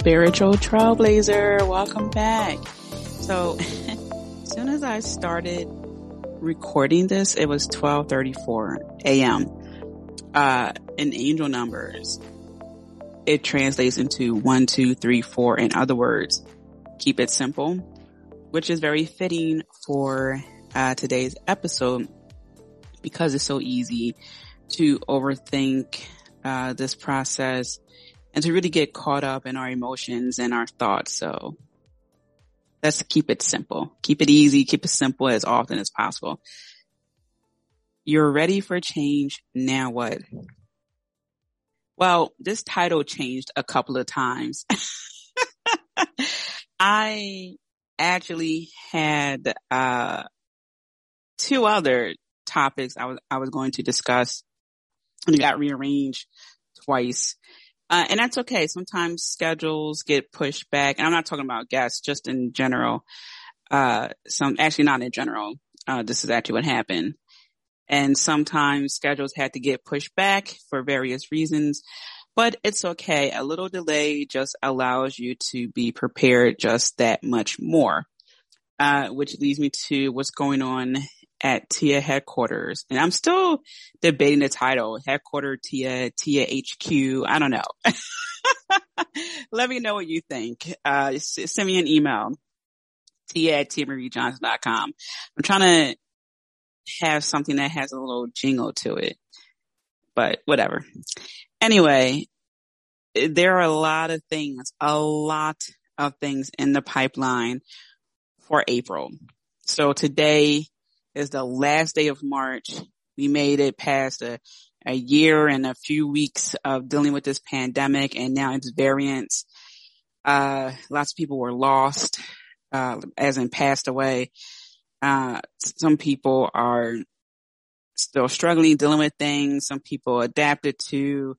Spiritual Trailblazer, welcome back. So, as soon as I started recording this, it was 12:34 a.m. Uh, in angel numbers, it translates into one, two, three, four. In other words, keep it simple, which is very fitting for uh, today's episode because it's so easy to overthink uh, this process and to really get caught up in our emotions and our thoughts. So let's keep it simple. Keep it easy. Keep it simple as often as possible. You're ready for change. Now what? Well, this title changed a couple of times. I actually had, uh, two other topics I was, I was going to discuss and it got rearranged twice. Uh, and that's okay. Sometimes schedules get pushed back and I'm not talking about guests, just in general. Uh, some, actually not in general. Uh, this is actually what happened. And sometimes schedules had to get pushed back for various reasons, but it's okay. A little delay just allows you to be prepared just that much more. Uh, which leads me to what's going on at TIA headquarters. And I'm still debating the title, headquarter TIA, TIA HQ. I don't know. Let me know what you think. Uh, send me an email, tia at tiamariejohnson.com. I'm trying to have something that has a little jingle to it, but whatever. Anyway, there are a lot of things, a lot of things in the pipeline for April. So today is the last day of March. We made it past a, a year and a few weeks of dealing with this pandemic and now its variants. Uh, lots of people were lost, uh, as in passed away. Uh, some people are still struggling, dealing with things. Some people adapted to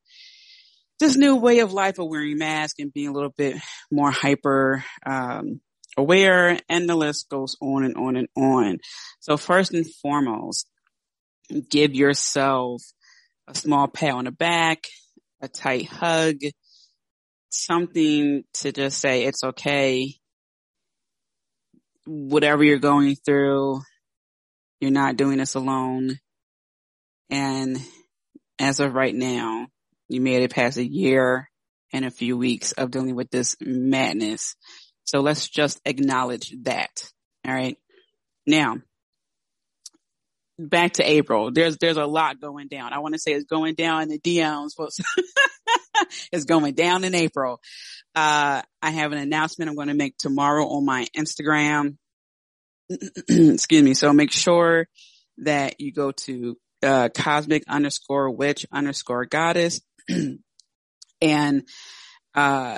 this new way of life of wearing masks and being a little bit more hyper, um, aware and the list goes on and on and on. So first and foremost, give yourself a small pat on the back, a tight hug, something to just say it's okay. Whatever you're going through, you're not doing this alone. And as of right now, you made it past a year and a few weeks of dealing with this madness. So let's just acknowledge that. All right. Now, back to April. There's there's a lot going down. I want to say it's going down in the DMs. it's going down in April. Uh, I have an announcement I'm going to make tomorrow on my Instagram. Excuse me. So make sure that you go to uh, cosmic underscore witch underscore goddess and uh,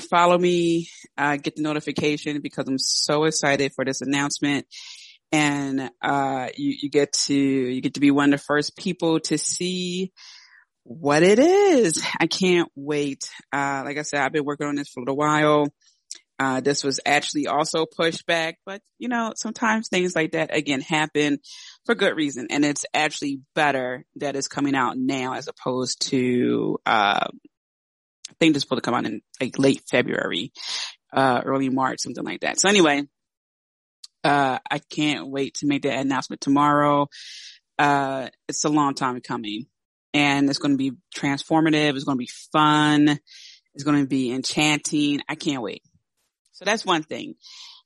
follow me, uh, get the notification because I'm so excited for this announcement. And, uh, you, you get to, you get to be one of the first people to see what it is. I can't wait. Uh, like I said, I've been working on this for a little while. Uh, this was actually also pushed back, but you know, sometimes things like that again happen for good reason. And it's actually better that it's coming out now as opposed to, uh, think this supposed to come out in like late February, uh, early March, something like that. So anyway, uh, I can't wait to make that announcement tomorrow. Uh, it's a long time coming and it's going to be transformative. It's going to be fun. It's going to be enchanting. I can't wait. So that's one thing.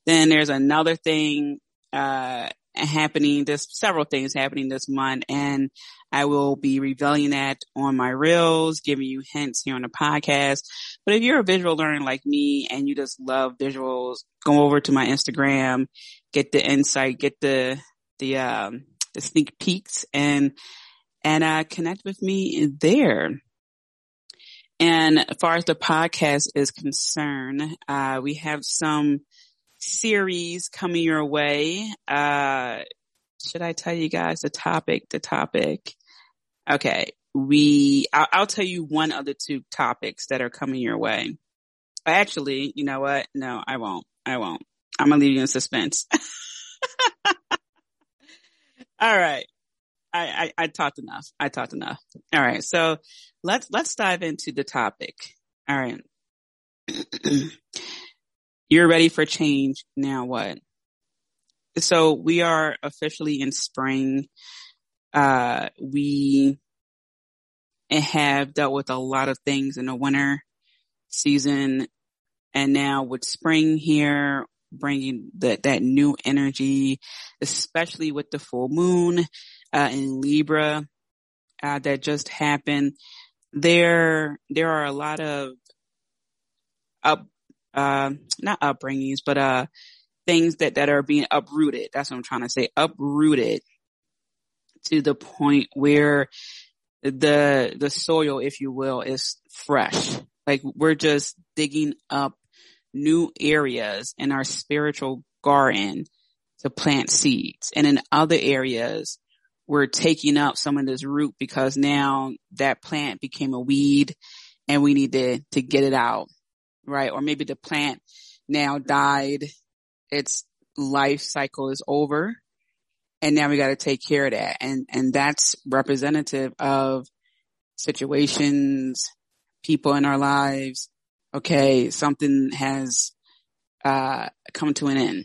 Then there's another thing, uh, happening. There's several things happening this month and I will be revealing that on my reels, giving you hints here on the podcast. But if you're a visual learner like me and you just love visuals, go over to my Instagram, get the insight, get the, the, um, the sneak peeks and, and, uh, connect with me there. And as far as the podcast is concerned, uh, we have some series coming your way. Uh, should I tell you guys the topic? The topic. Okay. We, I'll, I'll tell you one of the two topics that are coming your way. Actually, you know what? No, I won't. I won't. I'm gonna leave you in suspense. All right. I, I, I talked enough. I talked enough. All right. So let's, let's dive into the topic. All right. You're ready for change. Now what? So we are officially in spring. Uh, we have dealt with a lot of things in the winter season. And now with spring here, bringing that, that new energy, especially with the full moon, uh, in Libra, uh, that just happened. There, there are a lot of up, uh, not upbringings, but, uh, things that, that are being uprooted. That's what I'm trying to say. Uprooted to the point where the, the soil, if you will, is fresh. Like we're just digging up new areas in our spiritual garden to plant seeds. And in other areas, we're taking up some of this root because now that plant became a weed and we need to, to get it out, right? Or maybe the plant now died. Its life cycle is over and now we got to take care of that. And, and that's representative of situations, people in our lives. Okay. Something has, uh, come to an end,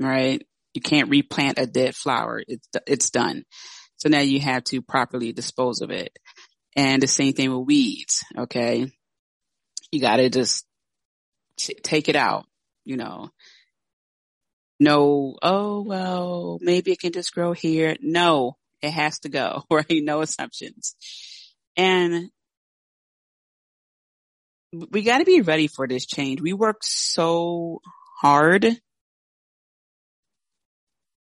right? You can't replant a dead flower. It's, it's done. So now you have to properly dispose of it. And the same thing with weeds. Okay. You got to just t- take it out, you know. No, oh, well, maybe it can just grow here. No, it has to go, right? No assumptions. And we got to be ready for this change. We work so hard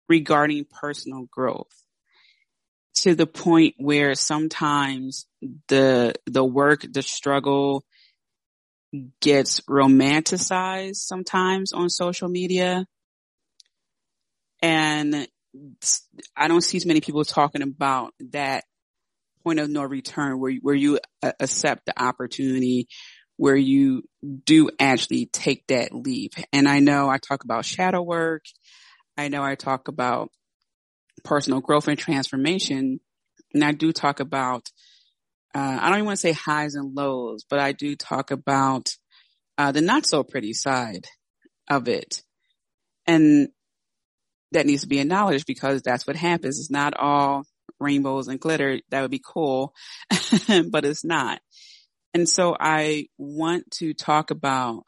regarding personal growth to the point where sometimes the, the work, the struggle gets romanticized sometimes on social media. And I don't see as many people talking about that point of no return where, where you uh, accept the opportunity, where you do actually take that leap. And I know I talk about shadow work I know I talk about personal growth and transformation, and I do talk about, uh, I don't even want to say highs and lows, but I do talk about uh, the not so pretty side of it. And that needs to be acknowledged because that's what happens. It's not all rainbows and glitter. That would be cool, but it's not. And so I want to talk about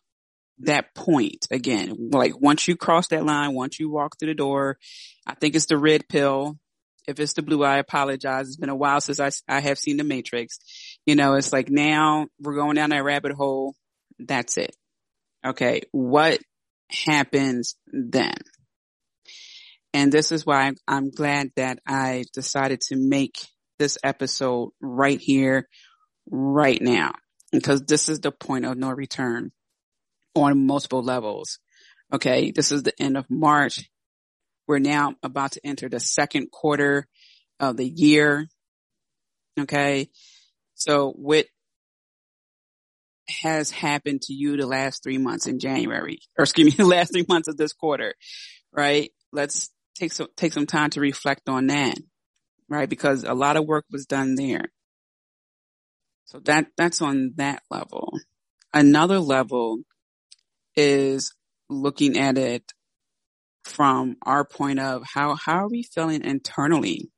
that point again. Like once you cross that line, once you walk through the door, I think it's the red pill. If it's the blue, I apologize. It's been a while since I, I have seen the matrix. You know, it's like now we're going down that rabbit hole. That's it. Okay. What happens then? And this is why I'm glad that I decided to make this episode right here, right now, because this is the point of no return on multiple levels. Okay. This is the end of March. We're now about to enter the second quarter of the year. Okay. So what has happened to you the last three months in January or excuse me, the last three months of this quarter, right? Let's take some, take some time to reflect on that, right? Because a lot of work was done there. So that, that's on that level. Another level is looking at it from our point of how, how are we feeling internally?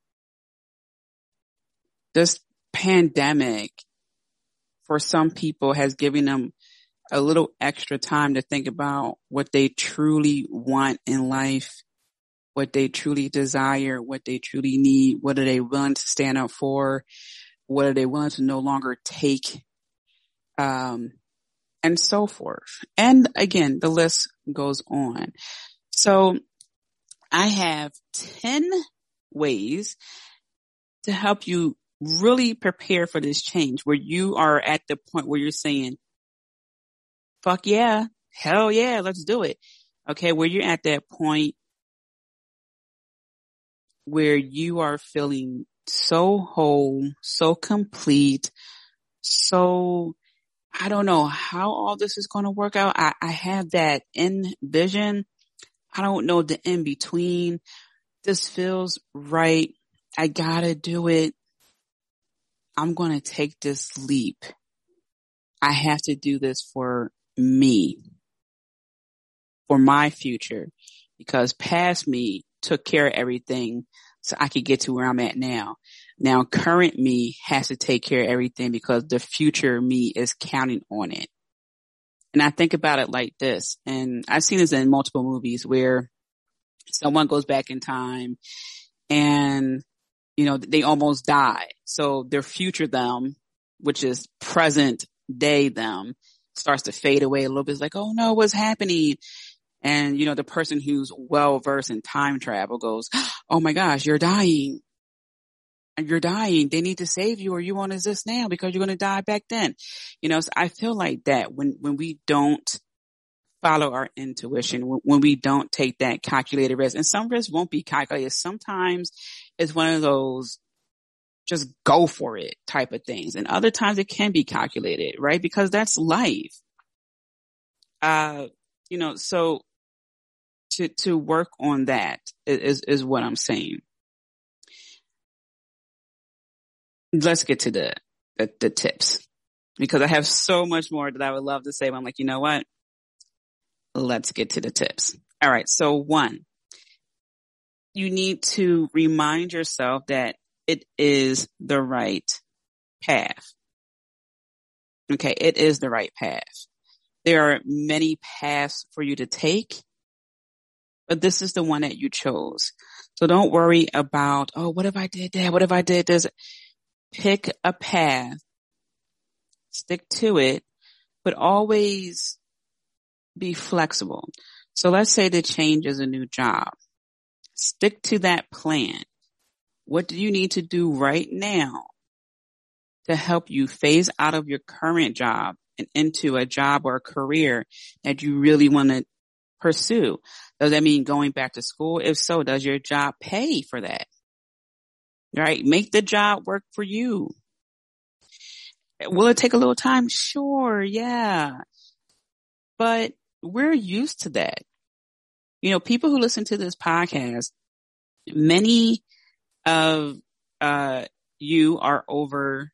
This pandemic for some people has given them a little extra time to think about what they truly want in life, what they truly desire, what they truly need, what are they willing to stand up for, what are they willing to no longer take. Um, and so forth. And again, the list goes on. So I have 10 ways to help you really prepare for this change where you are at the point where you're saying, fuck yeah, hell yeah, let's do it. Okay. Where you're at that point where you are feeling so whole, so complete, so I don't know how all this is going to work out. I, I have that in vision. I don't know the in between. This feels right. I gotta do it. I'm going to take this leap. I have to do this for me, for my future, because past me took care of everything so I could get to where I'm at now. Now current me has to take care of everything because the future me is counting on it. And I think about it like this, and I've seen this in multiple movies where someone goes back in time and, you know, they almost die. So their future them, which is present day them, starts to fade away a little bit. It's like, oh no, what's happening? And, you know, the person who's well versed in time travel goes, Oh my gosh, you're dying. You're dying. They need to save you or you won't exist now because you're going to die back then. You know, so I feel like that when, when we don't follow our intuition, when, when we don't take that calculated risk and some risks won't be calculated. Sometimes it's one of those just go for it type of things. And other times it can be calculated, right? Because that's life. Uh, you know, so to, to work on that is, is what I'm saying. Let's get to the, the, the tips because I have so much more that I would love to say, but I'm like, you know what? Let's get to the tips. All right. So one, you need to remind yourself that it is the right path. Okay. It is the right path. There are many paths for you to take but this is the one that you chose. So don't worry about, oh, what if I did that? What if I did this? Pick a path, stick to it, but always be flexible. So let's say the change is a new job. Stick to that plan. What do you need to do right now to help you phase out of your current job and into a job or a career that you really want to pursue? Does that mean going back to school? If so, does your job pay for that? Right? Make the job work for you. Will it take a little time? Sure. Yeah. But we're used to that. You know, people who listen to this podcast, many of, uh, you are over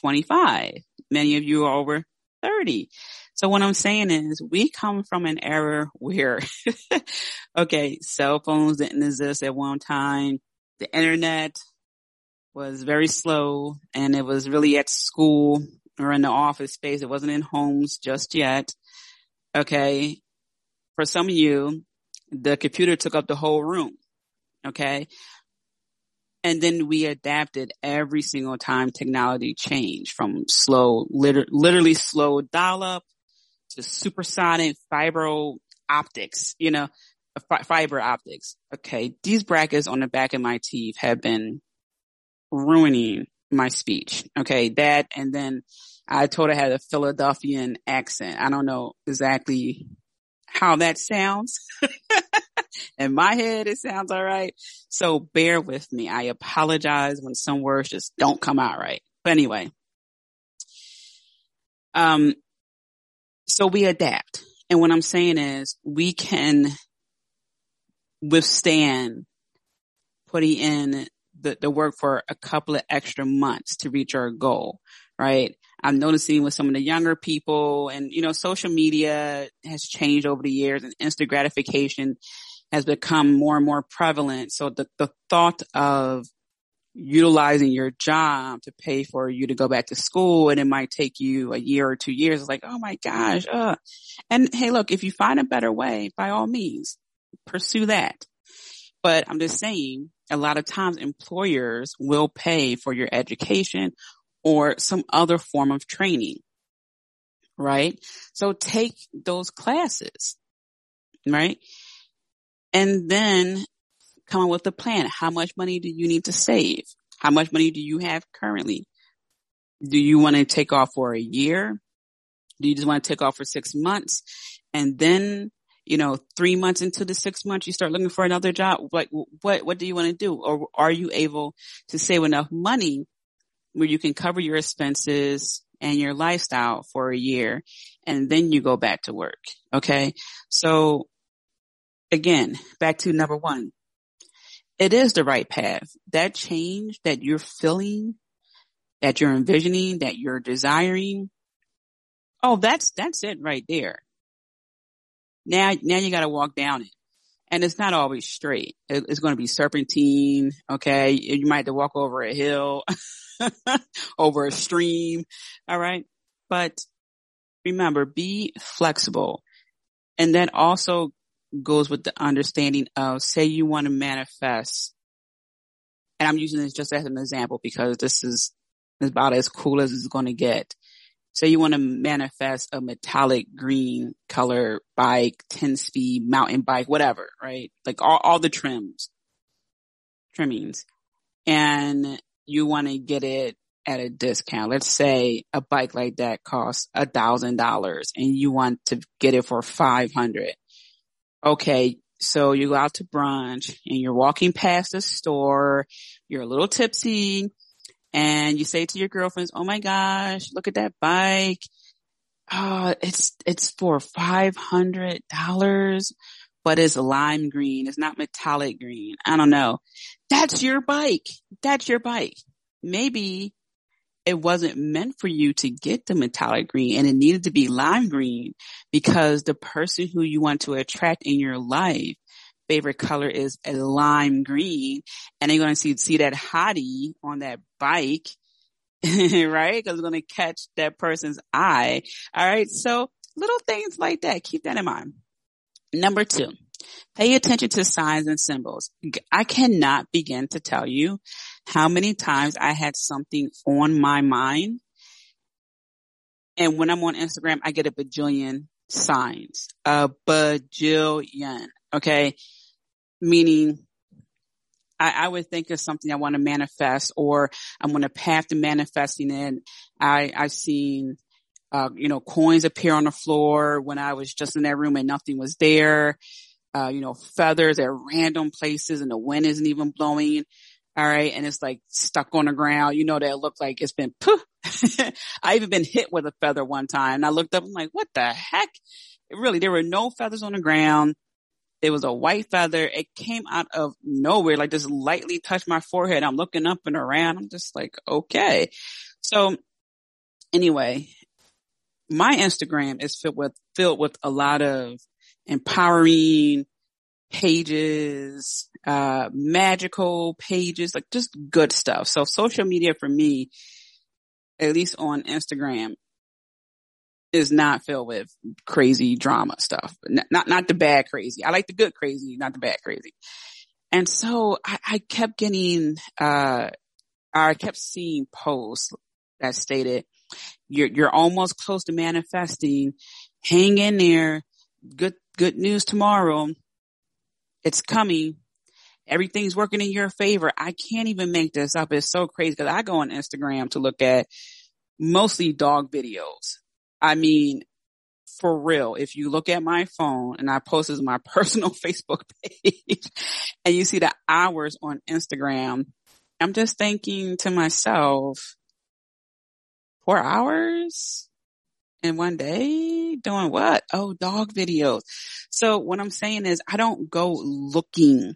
25. Many of you are over 30. So what I'm saying is we come from an era where, okay, cell phones didn't exist at one time. The internet was very slow and it was really at school or in the office space. It wasn't in homes just yet. Okay. For some of you, the computer took up the whole room. Okay. And then we adapted every single time technology changed from slow, liter- literally slow dial up to supersonic fiber optics, you know, fiber optics. Okay. These brackets on the back of my teeth have been ruining my speech. Okay. That, and then I told I had a Philadelphian accent. I don't know exactly how that sounds. In my head, it sounds all right. So bear with me. I apologize when some words just don't come out right. But anyway, um, so we adapt. And what I'm saying is we can withstand putting in the, the work for a couple of extra months to reach our goal, right? I'm noticing with some of the younger people and, you know, social media has changed over the years and instant gratification has become more and more prevalent. So the, the thought of utilizing your job to pay for you to go back to school and it might take you a year or two years. It's like, oh my gosh. Uh. And hey, look, if you find a better way, by all means, pursue that. But I'm just saying a lot of times employers will pay for your education or some other form of training. Right. So take those classes. Right. And then come up with a plan. How much money do you need to save? How much money do you have currently? Do you want to take off for a year? Do you just want to take off for six months? And then, you know, three months into the six months, you start looking for another job. Like, what, what do you want to do? Or are you able to save enough money where you can cover your expenses and your lifestyle for a year and then you go back to work? Okay. So again, back to number one, it is the right path. That change that you're feeling, that you're envisioning, that you're desiring. Oh, that's, that's it right there. Now, now you got to walk down it. And it's not always straight. It's going to be serpentine. Okay. You might have to walk over a hill, over a stream. All right. But remember, be flexible. And that also goes with the understanding of say you want to manifest. And I'm using this just as an example because this is about as cool as it's going to get. Say you want to manifest a metallic green color bike, 10 speed mountain bike, whatever, right? Like all, all the trims, trimmings. And you want to get it at a discount. Let's say a bike like that costs a thousand dollars and you want to get it for 500 okay, so you go out to brunch and you're walking past the store, you're a little tipsy and you say to your girlfriends, Oh my gosh, look at that bike. Oh, it's, it's for $500, but it's lime green. It's not metallic green. I don't know. That's your bike. That's your bike. Maybe it wasn't meant for you to get the metallic green and it needed to be lime green because the person who you want to attract in your life favorite color is a lime green and they're going to see, see that hottie on that bike, right? Cause it's going to catch that person's eye. All right. So little things like that. Keep that in mind. Number two, pay attention to signs and symbols. I cannot begin to tell you how many times I had something on my mind. And when I'm on Instagram, I get a bajillion signs, a bajillion. Okay. Meaning I, I would think of something I want to manifest or I'm on a path to manifesting it. I, I've seen, uh, you know, coins appear on the floor when I was just in that room and nothing was there. Uh, you know, feathers at random places and the wind isn't even blowing. All right. And it's like stuck on the ground. You know, that look like it's been poof. I even been hit with a feather one time and I looked up, I'm like, what the heck? Really, there were no feathers on the ground. It was a white feather. It came out of nowhere, like just lightly touched my forehead. I'm looking up and around. I'm just like, okay. So anyway, my Instagram is filled with, filled with a lot of empowering, pages, uh, magical pages, like just good stuff. So social media for me, at least on Instagram, is not filled with crazy drama stuff. Not, not, not the bad crazy. I like the good crazy, not the bad crazy. And so I, I kept getting, uh, I kept seeing posts that stated, you're, you're almost close to manifesting. Hang in there. Good, good news tomorrow. It's coming. Everything's working in your favor. I can't even make this up. It's so crazy because I go on Instagram to look at mostly dog videos. I mean, for real, if you look at my phone and I post this my personal Facebook page and you see the hours on Instagram, I'm just thinking to myself, four hours? in one day doing what? Oh, dog videos. So what I'm saying is I don't go looking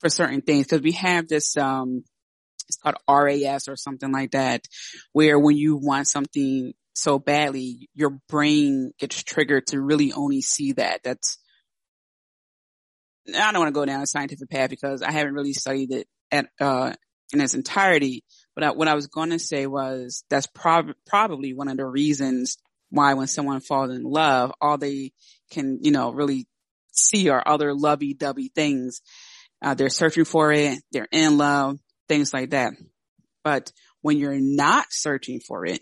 for certain things because we have this, um, it's called RAS or something like that, where when you want something so badly, your brain gets triggered to really only see that. That's, I don't want to go down a scientific path because I haven't really studied it at, uh, in its entirety. But I, what I was going to say was that's prob- probably one of the reasons why when someone falls in love, all they can, you know, really see are other lovey dovey things. Uh, they're searching for it. They're in love, things like that. But when you're not searching for it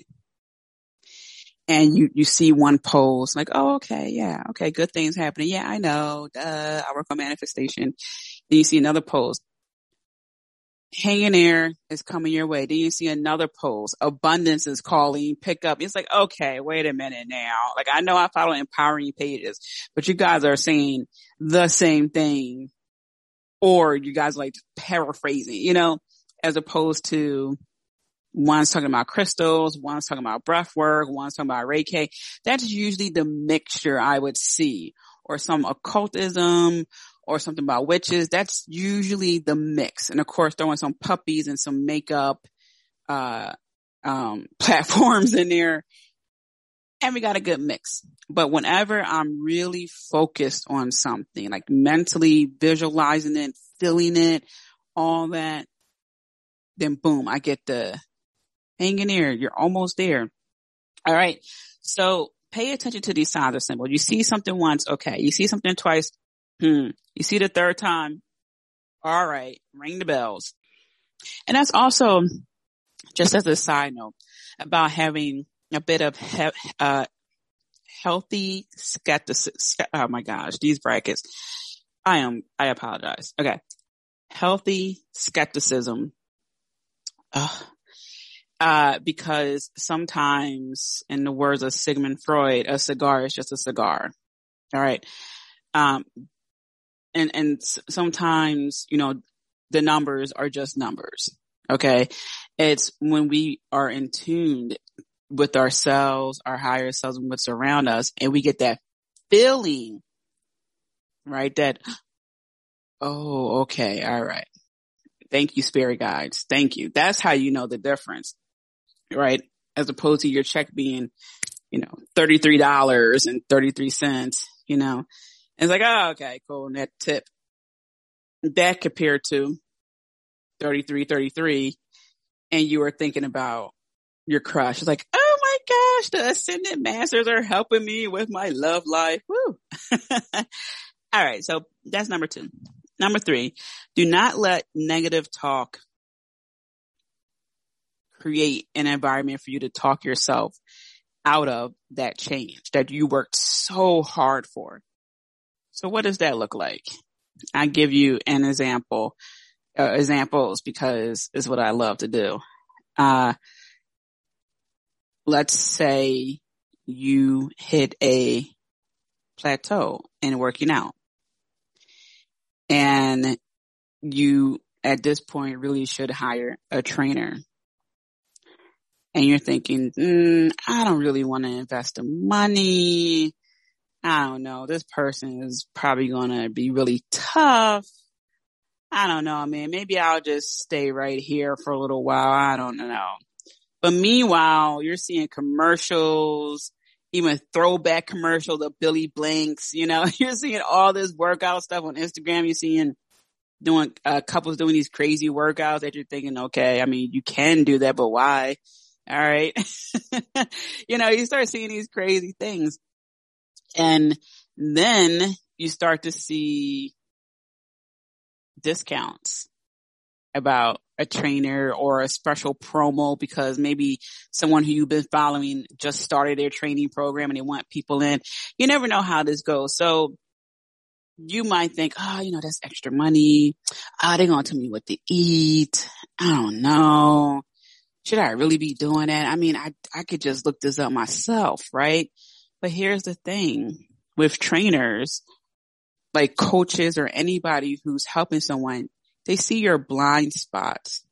and you, you see one post like, Oh, okay. Yeah. Okay. Good things happening. Yeah, I know. Duh. I work on manifestation. Then you see another post. hanging air is coming your way. Then you see another post. Abundance is calling, pick up. It's like, okay, wait a minute now. Like I know I follow empowering pages, but you guys are saying the same thing or you guys like paraphrasing, you know, as opposed to one's talking about crystals, one's talking about breath work, one's talking about Reiki. That's usually the mixture I would see or some occultism or something about witches. That's usually the mix. And of course, throwing some puppies and some makeup, uh, um, platforms in there. And we got a good mix. But whenever I'm really focused on something, like mentally visualizing it, feeling it, all that, then boom, I get the hang in there. You're almost there. All right. So pay attention to these signs or symbols. You see something once. Okay. You see something twice. Hmm. You see the third time. All right. Ring the bells. And that's also just as a side note about having a bit of he- uh, healthy skepticism. Oh my gosh, these brackets. I am, I apologize. Okay. Healthy skepticism. Uh, uh, because sometimes in the words of Sigmund Freud, a cigar is just a cigar. All right. Um, and, and sometimes, you know, the numbers are just numbers. Okay. It's when we are in tuned with ourselves, our higher selves and what's around us and we get that feeling, right? That, oh, okay. All right. Thank you, spirit guides. Thank you. That's how you know the difference, right? As opposed to your check being, you know, $33 and 33 cents, you know, it's like, oh, okay, cool. Net tip. That compared to 33, 33, and you were thinking about your crush. It's like, oh my gosh, the ascended masters are helping me with my love life. Woo. All right. So that's number two. Number three, do not let negative talk create an environment for you to talk yourself out of that change that you worked so hard for. So what does that look like? I give you an example, uh, examples because it's what I love to do. Uh, let's say you hit a plateau in working out and you at this point really should hire a trainer and you're thinking, mm, I don't really want to invest the money. I don't know. This person is probably going to be really tough. I don't know, man. Maybe I'll just stay right here for a little while. I don't know. But meanwhile, you're seeing commercials, even throwback commercials of Billy Blanks, you know, you're seeing all this workout stuff on Instagram. You're seeing doing, uh, couples doing these crazy workouts that you're thinking, okay, I mean, you can do that, but why? All right. you know, you start seeing these crazy things. And then you start to see discounts about a trainer or a special promo because maybe someone who you've been following just started their training program and they want people in. You never know how this goes. So you might think, oh, you know, that's extra money. Oh, they're going to tell me what to eat. I don't know. Should I really be doing that? I mean, I, I could just look this up myself, right? But here's the thing with trainers, like coaches or anybody who's helping someone, they see your blind spots.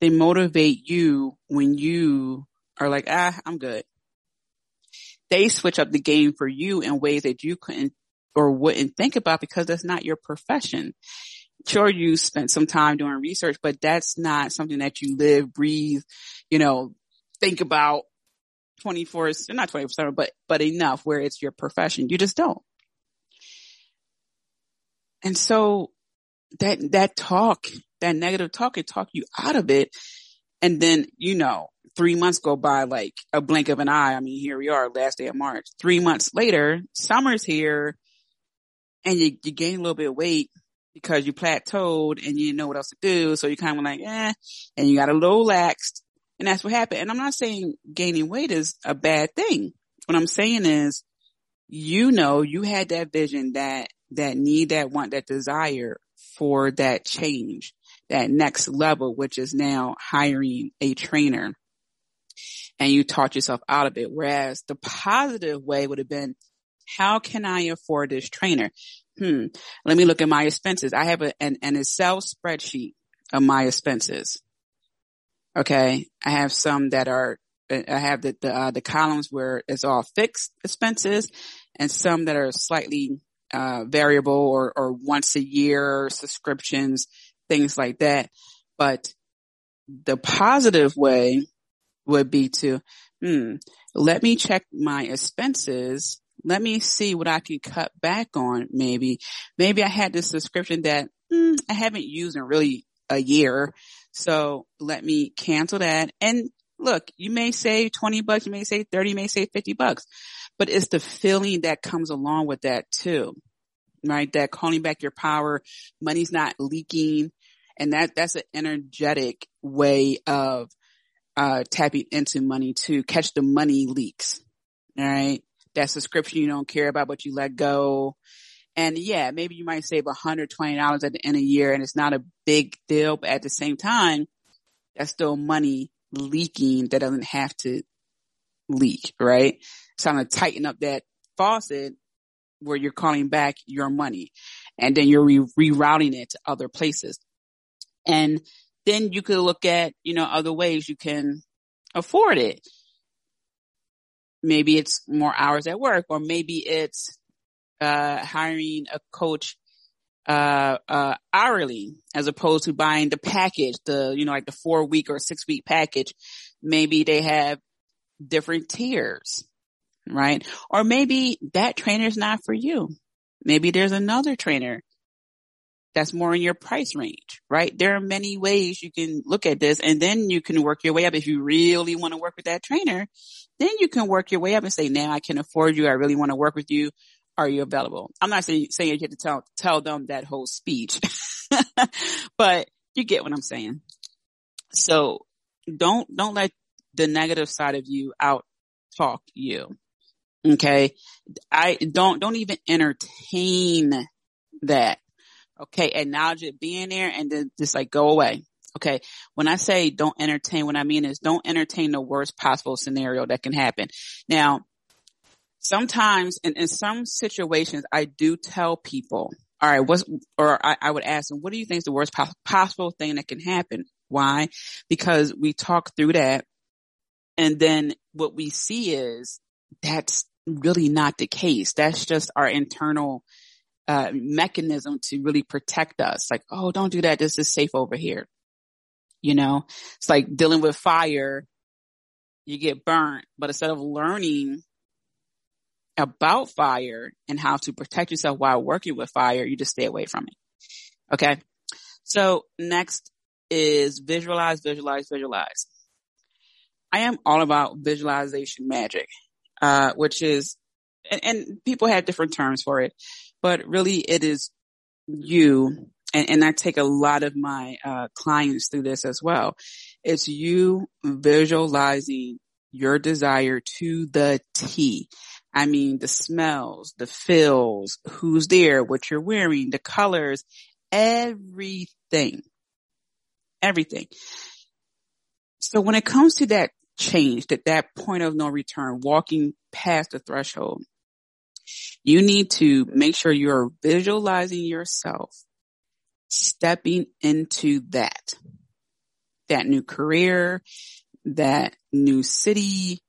They motivate you when you are like, ah, I'm good. They switch up the game for you in ways that you couldn't or wouldn't think about because that's not your profession. Sure, you spent some time doing research, but that's not something that you live, breathe, you know, think about 24, not 24 seven, but, but enough where it's your profession. You just don't. And so that, that talk, that negative talk can talk you out of it. And then, you know, three months go by like a blink of an eye. I mean, here we are last day of March. Three months later, summer's here and you, you gain a little bit of weight because you plateaued and you didn't know what else to do. So you kind of like, eh, and you got a little laxed and that's what happened. And I'm not saying gaining weight is a bad thing. What I'm saying is, you know, you had that vision, that, that need, that want, that desire for that change. that next level, which is now hiring a trainer and you taught yourself out of it. Whereas the positive way would have been, how can I afford this trainer? Hmm. Let me look at my expenses. I have a, an, an Excel spreadsheet of my expenses. Okay. I have some that are, I have the, the, uh, the columns where it's all fixed expenses and some that are slightly, uh, variable or, or once a year subscriptions, things like that. But the positive way would be to, hmm, let me check my expenses. Let me see what I can cut back on maybe. Maybe I had this subscription that hmm, I haven't used in really a year. So let me cancel that. And look, you may say 20 bucks, you may say 30, you may say 50 bucks, but it's the feeling that comes along with that too, right? That calling back your power, money's not leaking. And that, that's an energetic way of uh, tapping into money to catch the money leaks. All right. That subscription you don't care about, but you let go. And yeah, maybe you might save $120 at the end of the year and it's not a big deal, but at the same time, that's still money leaking that doesn't have to leak, right? So I'm going to tighten up that faucet where you're calling back your money and then you're re- rerouting it to other places. And then you could look at, you know, other ways you can afford it. Maybe it's more hours at work or maybe it's, uh, hiring a coach, uh, uh, hourly as opposed to buying the package, the, you know, like the four week or six week package. Maybe they have different tiers, right? Or maybe that trainer is not for you. Maybe there's another trainer that's more in your price range, right? There are many ways you can look at this and then you can work your way up. If you really want to work with that trainer, then you can work your way up and say, now I can afford you. I really want to work with you. Are you available? I'm not saying, saying you have to tell, tell them that whole speech, but you get what I'm saying. So don't, don't let the negative side of you out talk you. Okay. I don't, don't even entertain that Okay. Acknowledge it being there and then just like go away. Okay. When I say don't entertain, what I mean is don't entertain the worst possible scenario that can happen. Now, sometimes in, in some situations, I do tell people, all right, what's, or I, I would ask them, what do you think is the worst po- possible thing that can happen? Why? Because we talk through that and then what we see is that's really not the case. That's just our internal uh, mechanism to really protect us. Like, oh, don't do that. This is safe over here. You know, it's like dealing with fire. You get burnt, but instead of learning about fire and how to protect yourself while working with fire, you just stay away from it. Okay. So next is visualize, visualize, visualize. I am all about visualization magic, uh, which is, and, and people have different terms for it, but really it is you. And, and I take a lot of my uh, clients through this as well. It's you visualizing your desire to the T. I mean, the smells, the feels, who's there, what you're wearing, the colors, everything, everything. So when it comes to that change, that that point of no return, walking past the threshold, you need to make sure you're visualizing yourself stepping into that, that new career, that new city,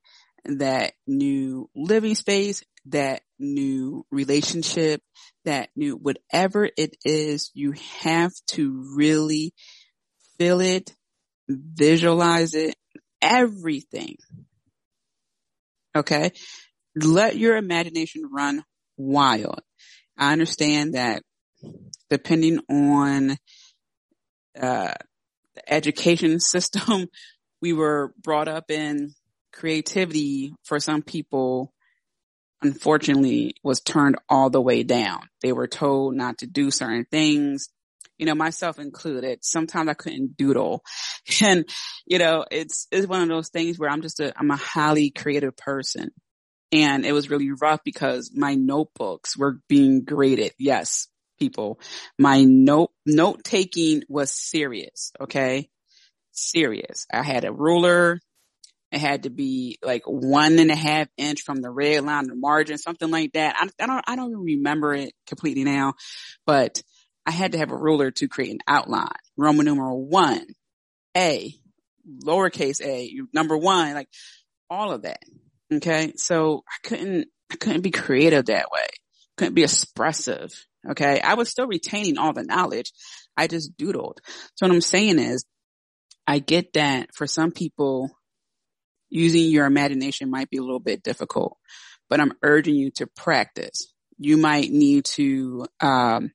that new living space, that new relationship, that new, whatever it is, you have to really feel it, visualize it, everything. Okay let your imagination run wild. I understand that depending on uh, the education system, we were brought up in creativity for some people unfortunately was turned all the way down. They were told not to do certain things, you know, myself included. Sometimes I couldn't doodle and, you know, it's, it's one of those things where I'm just a, I'm a highly creative person and it was really rough because my notebooks were being graded. Yes, people. My note, note taking was serious. Okay. Serious. I had a ruler. It had to be like one and a half inch from the red line, the margin, something like that. I, I don't, I don't remember it completely now, but I had to have a ruler to create an outline. Roman numeral one, A, lowercase a, number one, like all of that. Okay. So I couldn't, I couldn't be creative that way. Couldn't be expressive. Okay. I was still retaining all the knowledge. I just doodled. So what I'm saying is I get that for some people using your imagination might be a little bit difficult, but I'm urging you to practice. You might need to, um,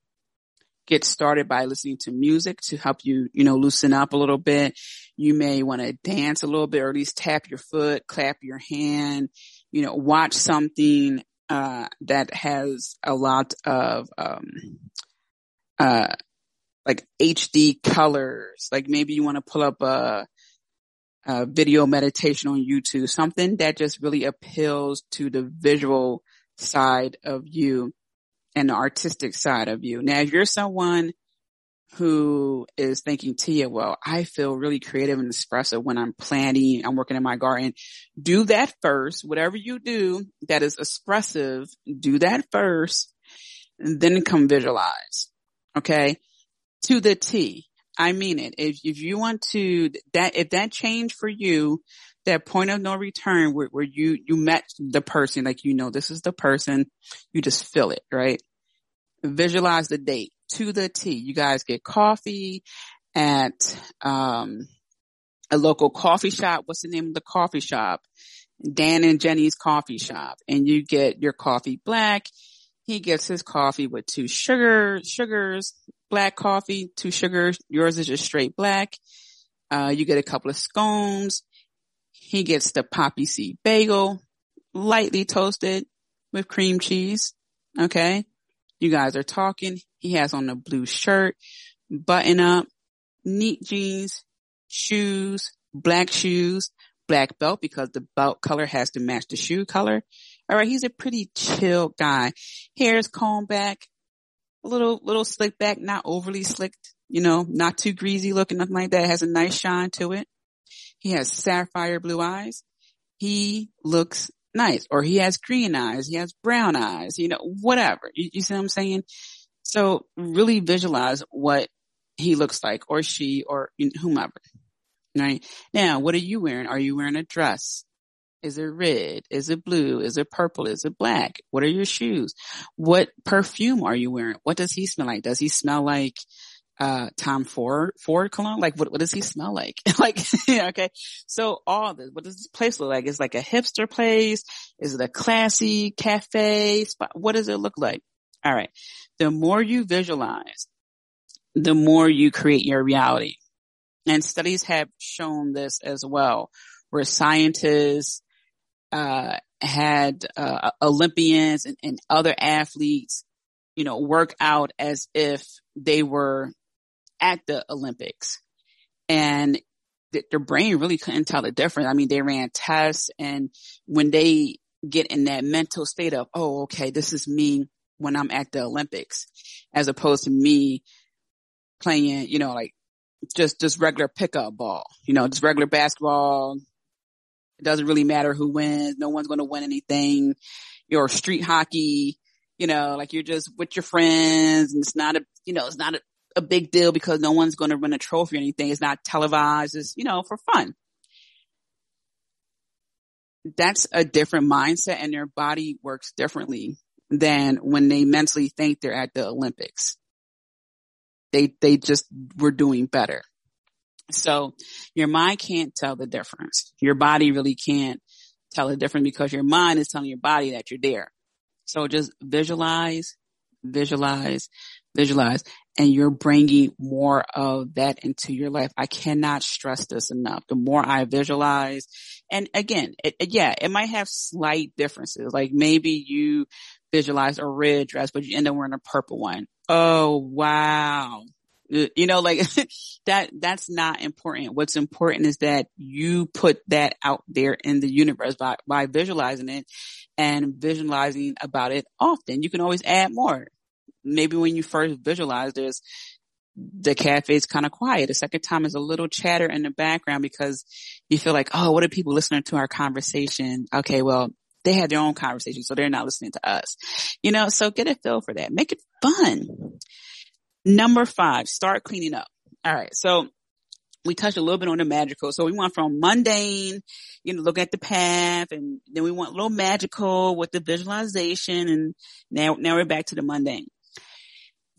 get started by listening to music to help you, you know, loosen up a little bit. You may want to dance a little bit or at least tap your foot, clap your hand, you know, watch something, uh, that has a lot of, um, uh, like HD colors. Like maybe you want to pull up a, a video meditation on YouTube, something that just really appeals to the visual side of you and the artistic side of you. Now, if you're someone who is thinking, Tia, well, I feel really creative and expressive when I'm planting, I'm working in my garden. Do that first. Whatever you do that is expressive, do that first then come visualize. Okay. To the T. I mean it. If, if you want to, that, if that change for you, that point of no return where, where you, you met the person, like, you know, this is the person, you just feel it, right? Visualize the date to the T. You guys get coffee at, um, a local coffee shop. What's the name of the coffee shop? Dan and Jenny's coffee shop and you get your coffee black. He gets his coffee with two sugar, sugars, black coffee, two sugars. Yours is just straight black. Uh, you get a couple of scones. He gets the poppy seed bagel, lightly toasted with cream cheese. Okay. You guys are talking. He has on a blue shirt, button up, neat jeans, shoes, black shoes, black belt because the belt color has to match the shoe color. All right. He's a pretty chill guy. Hair is combed back, a little, little slick back, not overly slicked, you know, not too greasy looking, nothing like that. Has a nice shine to it. He has sapphire blue eyes. He looks nice. Or he has green eyes. He has brown eyes, you know, whatever. You, you see what I'm saying? So really visualize what he looks like or she or whomever. Right. Now, what are you wearing? Are you wearing a dress? Is it red? Is it blue? Is it purple? Is it black? What are your shoes? What perfume are you wearing? What does he smell like? Does he smell like uh, Tom Ford, Ford cologne? Like, what, what does he smell like? like, okay. So all this, what does this place look like? Is like a hipster place? Is it a classy cafe spot? What does it look like? All right. The more you visualize, the more you create your reality. And studies have shown this as well, where scientists, uh, had, uh, Olympians and, and other athletes, you know, work out as if they were at the Olympics and th- their brain really couldn't tell the difference. I mean, they ran tests and when they get in that mental state of, oh, okay, this is me when I'm at the Olympics as opposed to me playing, you know, like just, just regular pickup ball, you know, just regular basketball. It doesn't really matter who wins. No one's going to win anything. Your street hockey, you know, like you're just with your friends and it's not a, you know, it's not a, a big deal because no one's going to win a trophy or anything. It's not televised. It's, you know, for fun. That's a different mindset and their body works differently than when they mentally think they're at the Olympics. They, they just were doing better. So your mind can't tell the difference. Your body really can't tell the difference because your mind is telling your body that you're there. So just visualize, visualize, visualize and you're bringing more of that into your life. I cannot stress this enough. The more I visualize and again, it, yeah, it might have slight differences. Like maybe you visualize a red dress, but you end up wearing a purple one. Oh, wow. You know, like that, that's not important. What's important is that you put that out there in the universe by, by visualizing it and visualizing about it often. You can always add more maybe when you first visualize this, the cafe is kind of quiet. The second time is a little chatter in the background because you feel like, oh, what are people listening to our conversation? Okay, well, they have their own conversation, so they're not listening to us. You know, so get a feel for that. Make it fun. Number five, start cleaning up. All right. So we touched a little bit on the magical. So we went from mundane, you know, look at the path and then we went a little magical with the visualization and now, now we're back to the mundane.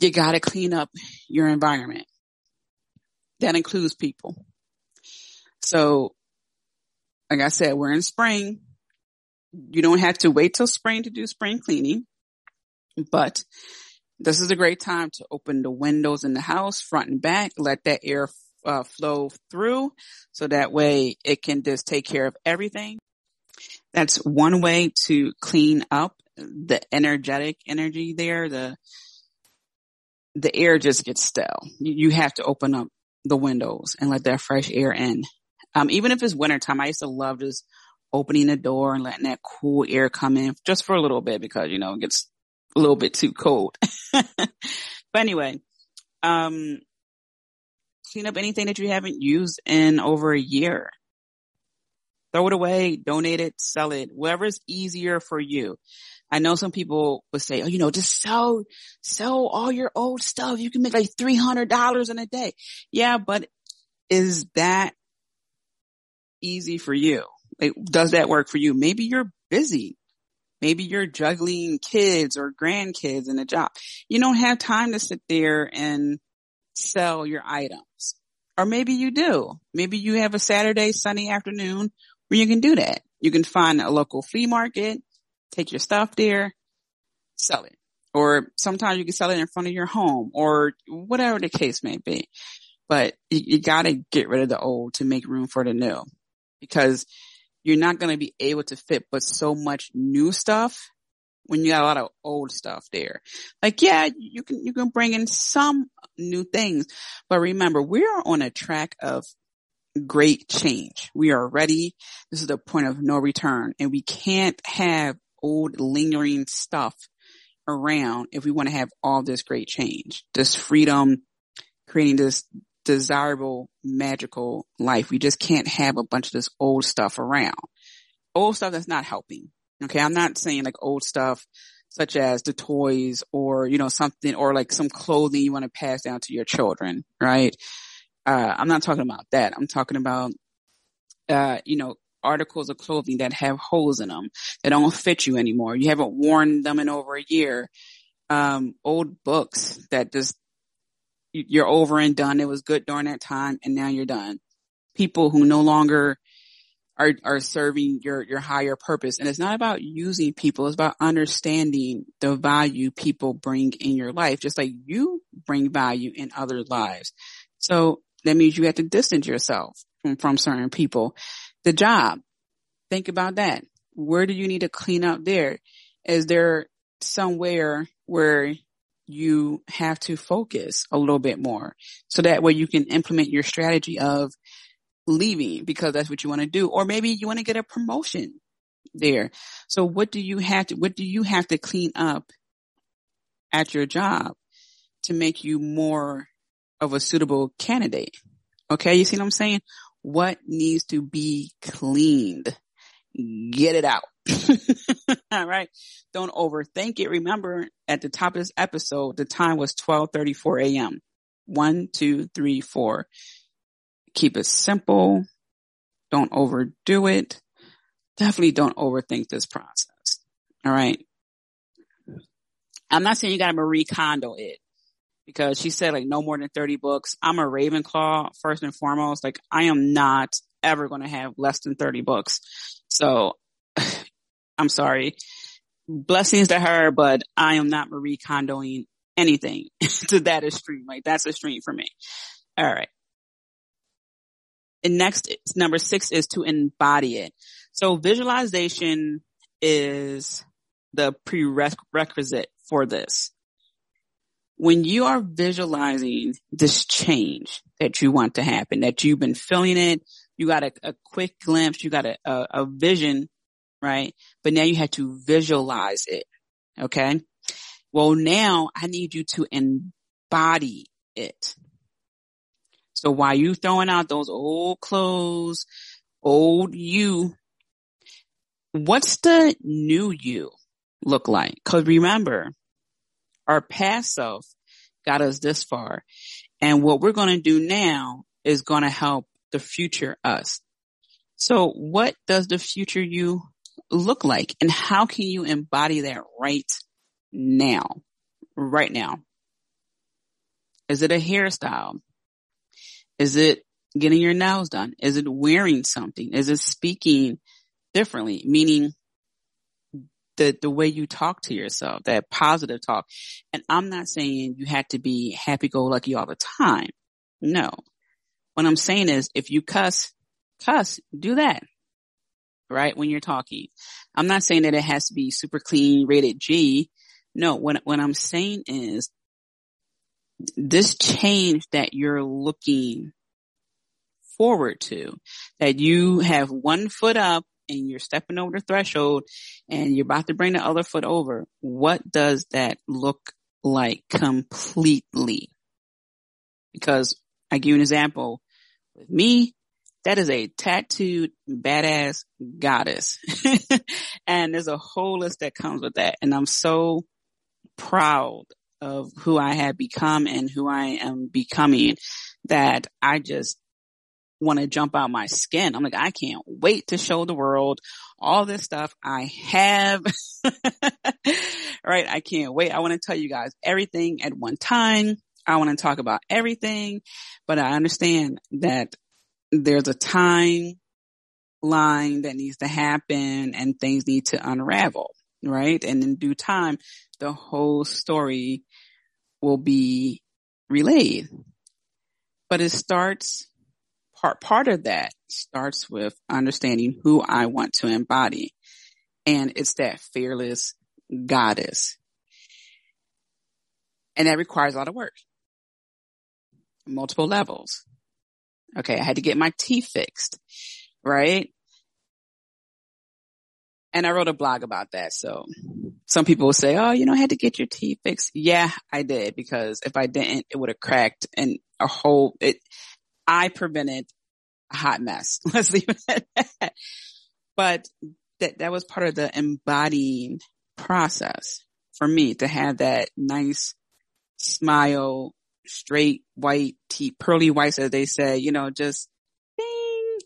You got to clean up your environment. That includes people. So like I said, we're in spring. You don't have to wait till spring to do spring cleaning, but this is a great time to open the windows in the house, front and back, let that air uh, flow through so that way it can just take care of everything. That's one way to clean up the energetic energy there. The, the air just gets stale. You have to open up the windows and let that fresh air in. Um, even if it's wintertime, I used to love just opening the door and letting that cool air come in just for a little bit because, you know, it gets a little bit too cold. but anyway, um, clean up anything that you haven't used in over a year. Throw it away, donate it, sell it, whatever is easier for you. I know some people would say, oh, you know, just sell, sell all your old stuff. You can make like $300 in a day. Yeah, but is that easy for you? Like, does that work for you? Maybe you're busy. Maybe you're juggling kids or grandkids in a job. You don't have time to sit there and sell your items. Or maybe you do. Maybe you have a Saturday, sunny afternoon where you can do that. You can find a local flea market, take your stuff there, sell it. Or sometimes you can sell it in front of your home or whatever the case may be. But you, you gotta get rid of the old to make room for the new because you're not going to be able to fit but so much new stuff when you got a lot of old stuff there. Like, yeah, you can, you can bring in some new things, but remember, we are on a track of great change. We are ready. This is the point of no return and we can't have old lingering stuff around if we want to have all this great change, this freedom, creating this desirable, magical life. We just can't have a bunch of this old stuff around. Old stuff that's not helping. Okay. I'm not saying like old stuff such as the toys or, you know, something or like some clothing you want to pass down to your children, right? Uh, I'm not talking about that. I'm talking about, uh, you know, articles of clothing that have holes in them that don't fit you anymore. You haven't worn them in over a year. Um, old books that just you're over and done. It was good during that time and now you're done. People who no longer are, are serving your, your higher purpose. And it's not about using people. It's about understanding the value people bring in your life, just like you bring value in other lives. So that means you have to distance yourself from, from certain people. The job, think about that. Where do you need to clean up there? Is there somewhere where you have to focus a little bit more so that way you can implement your strategy of leaving because that's what you want to do. Or maybe you want to get a promotion there. So what do you have to, what do you have to clean up at your job to make you more of a suitable candidate? Okay. You see what I'm saying? What needs to be cleaned? Get it out. All right. Don't overthink it. Remember at the top of this episode, the time was 1234 a.m. One, two, three, four. Keep it simple. Don't overdo it. Definitely don't overthink this process. All right. I'm not saying you gotta Marie Kondo it because she said like no more than 30 books. I'm a Ravenclaw first and foremost. Like I am not ever going to have less than 30 books. So I'm sorry. Blessings to her, but I am not Marie Kondoing anything to that extreme. Like that's extreme for me. All right. And next, number six is to embody it. So visualization is the prerequisite for this. When you are visualizing this change that you want to happen, that you've been feeling it, you got a, a quick glimpse, you got a, a, a vision right? But now you have to visualize it. Okay. Well, now I need you to embody it. So while you throwing out those old clothes, old you, what's the new you look like? Cause remember, our past self got us this far. And what we're going to do now is going to help the future us. So what does the future you look like and how can you embody that right now? Right now. Is it a hairstyle? Is it getting your nails done? Is it wearing something? Is it speaking differently? Meaning the, the way you talk to yourself, that positive talk. And I'm not saying you have to be happy go lucky all the time. No. What I'm saying is if you cuss, cuss, do that. Right? When you're talking. I'm not saying that it has to be super clean, rated G. No, what, what I'm saying is this change that you're looking forward to, that you have one foot up and you're stepping over the threshold and you're about to bring the other foot over, what does that look like completely? Because I give you an example. With me, that is a tattooed badass goddess. and there's a whole list that comes with that. And I'm so proud of who I have become and who I am becoming that I just want to jump out my skin. I'm like, I can't wait to show the world all this stuff I have. right. I can't wait. I want to tell you guys everything at one time. I want to talk about everything, but I understand that there's a time line that needs to happen and things need to unravel. Right. And in due time, the whole story will be relayed. But it starts part, part of that starts with understanding who I want to embody. And it's that fearless goddess. And that requires a lot of work. Multiple levels. Okay. I had to get my teeth fixed, right? And I wrote a blog about that. So some people will say, Oh, you know, I had to get your teeth fixed. Yeah, I did because if I didn't, it would have cracked and a whole, it, I prevented a hot mess. Let's leave it at that. But that, that was part of the embodying process for me to have that nice smile, straight white teeth, pearly whites as they say, you know, just ding.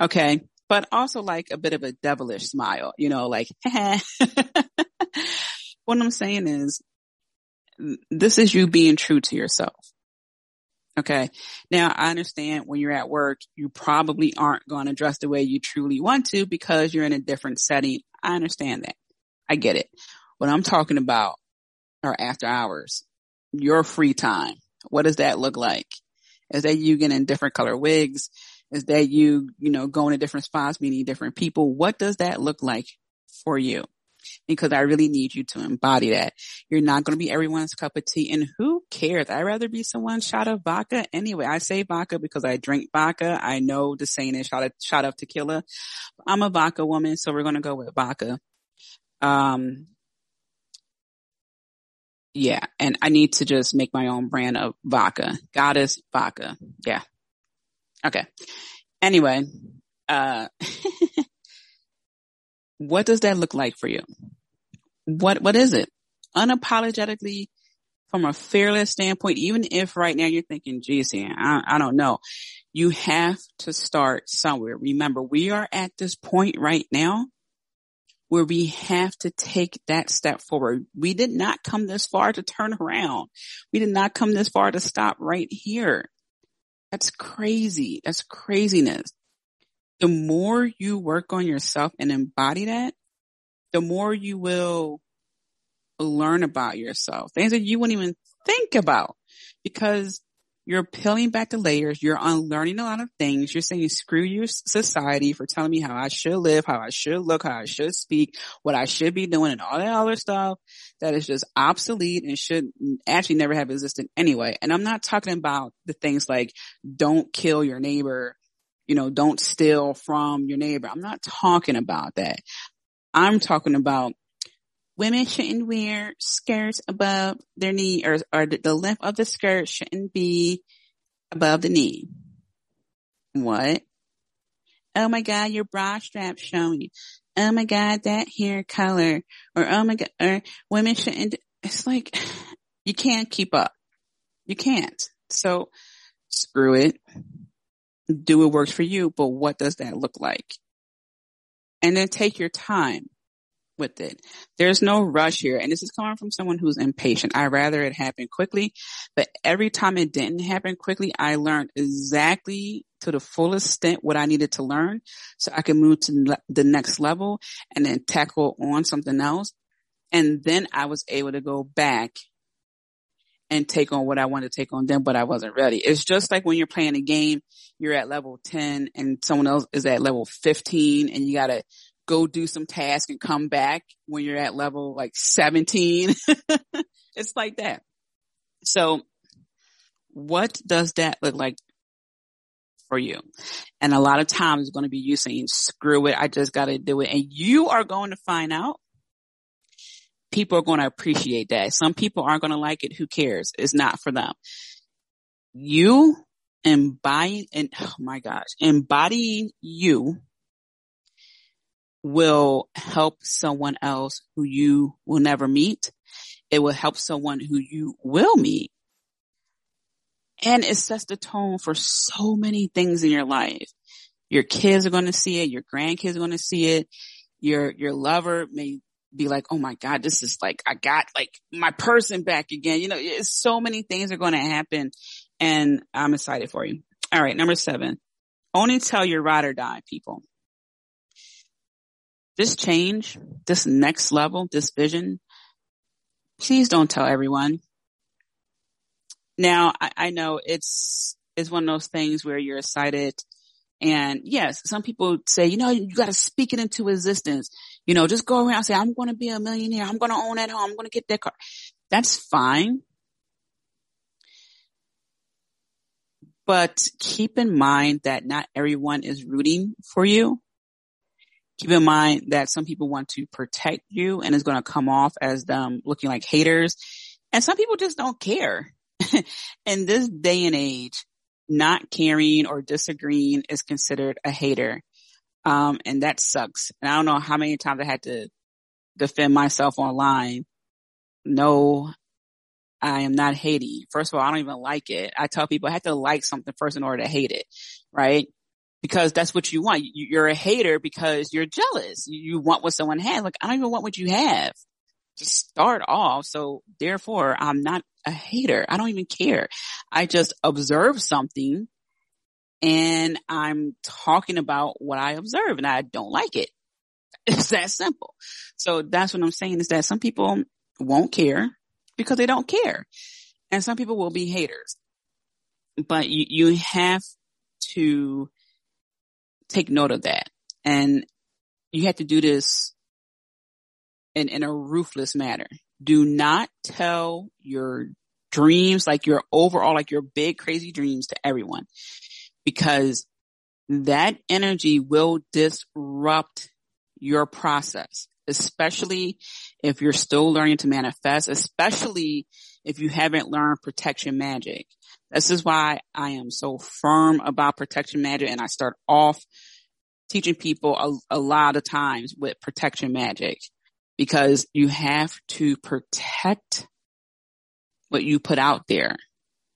Okay. But also like a bit of a devilish smile, you know, like, what I'm saying is this is you being true to yourself. Okay. Now I understand when you're at work, you probably aren't going to dress the way you truly want to because you're in a different setting. I understand that. I get it. What I'm talking about are after hours, your free time. What does that look like? Is that you getting different color wigs? Is that you, you know, going to different spots, meeting different people? What does that look like for you? Because I really need you to embody that. You're not going to be everyone's cup of tea and who cares? I'd rather be someone shot of vodka anyway. I say vodka because I drink vodka. I know the saying is shot of, shot of tequila. I'm a vodka woman, so we're going to go with vodka. Um, yeah, and I need to just make my own brand of vodka. Goddess vodka. Yeah. Okay. Anyway, uh, What does that look like for you? What, what is it? Unapologetically from a fearless standpoint, even if right now you're thinking, geez, I, I don't know. You have to start somewhere. Remember, we are at this point right now where we have to take that step forward. We did not come this far to turn around. We did not come this far to stop right here. That's crazy. That's craziness the more you work on yourself and embody that, the more you will learn about yourself. Things that you wouldn't even think about because you're peeling back the layers. You're unlearning a lot of things. You're saying screw you society for telling me how I should live, how I should look, how I should speak, what I should be doing and all that other stuff that is just obsolete and should actually never have existed anyway. And I'm not talking about the things like don't kill your neighbor you know, don't steal from your neighbor. I'm not talking about that. I'm talking about women shouldn't wear skirts above their knee or, or the length of the skirt shouldn't be above the knee. What? Oh my God, your bra strap showing. Oh my God, that hair color. Or oh my God, or women shouldn't. It's like, you can't keep up. You can't. So screw it. Do what works for you, but what does that look like? And then take your time with it. There's no rush here. And this is coming from someone who's impatient. I rather it happen quickly, but every time it didn't happen quickly, I learned exactly to the fullest extent what I needed to learn so I could move to the next level and then tackle on something else. And then I was able to go back and take on what I wanted to take on then, but I wasn't ready. It's just like when you're playing a game, you're at level 10 and someone else is at level 15 and you gotta go do some task and come back when you're at level like 17. it's like that. So what does that look like for you? And a lot of times it's going to be you saying, screw it. I just got to do it. And you are going to find out people are going to appreciate that. Some people aren't going to like it. Who cares? It's not for them. You embody and oh my gosh, embodying you will help someone else who you will never meet. It will help someone who you will meet. And it sets the tone for so many things in your life. Your kids are going to see it. Your grandkids are going to see it. Your, your lover may be like, Oh my God, this is like, I got like my person back again. You know, so many things are going to happen and I'm excited for you. All right. Number seven, only tell your ride or die people this change, this next level, this vision, please don't tell everyone. Now, I, I know it's, it's one of those things where you're excited and yes, some people say, you know, you got to speak it into existence. You know, just go around and say, I'm going to be a millionaire. I'm going to own that home. I'm going to get that car. That's fine. But keep in mind that not everyone is rooting for you. Keep in mind that some people want to protect you and it's going to come off as them looking like haters. And some people just don't care. In this day and age, not caring or disagreeing is considered a hater. Um, and that sucks. And I don't know how many times I had to defend myself online. No, I am not hating. First of all, I don't even like it. I tell people I have to like something first in order to hate it, right? because that's what you want. You're a hater because you're jealous. You want what someone has. Like, I don't even want what you have to start off. So therefore I'm not a hater. I don't even care. I just observe something and I'm talking about what I observe and I don't like it. It's that simple. So that's what I'm saying is that some people won't care because they don't care. And some people will be haters. But you, you have to take note of that. And you have to do this in, in a ruthless manner. Do not tell your dreams, like your overall, like your big crazy dreams to everyone because that energy will disrupt your process, especially if you're still learning to manifest, especially if you haven't learned protection magic. This is why I am so firm about protection magic and I start off teaching people a, a lot of times with protection magic because you have to protect what you put out there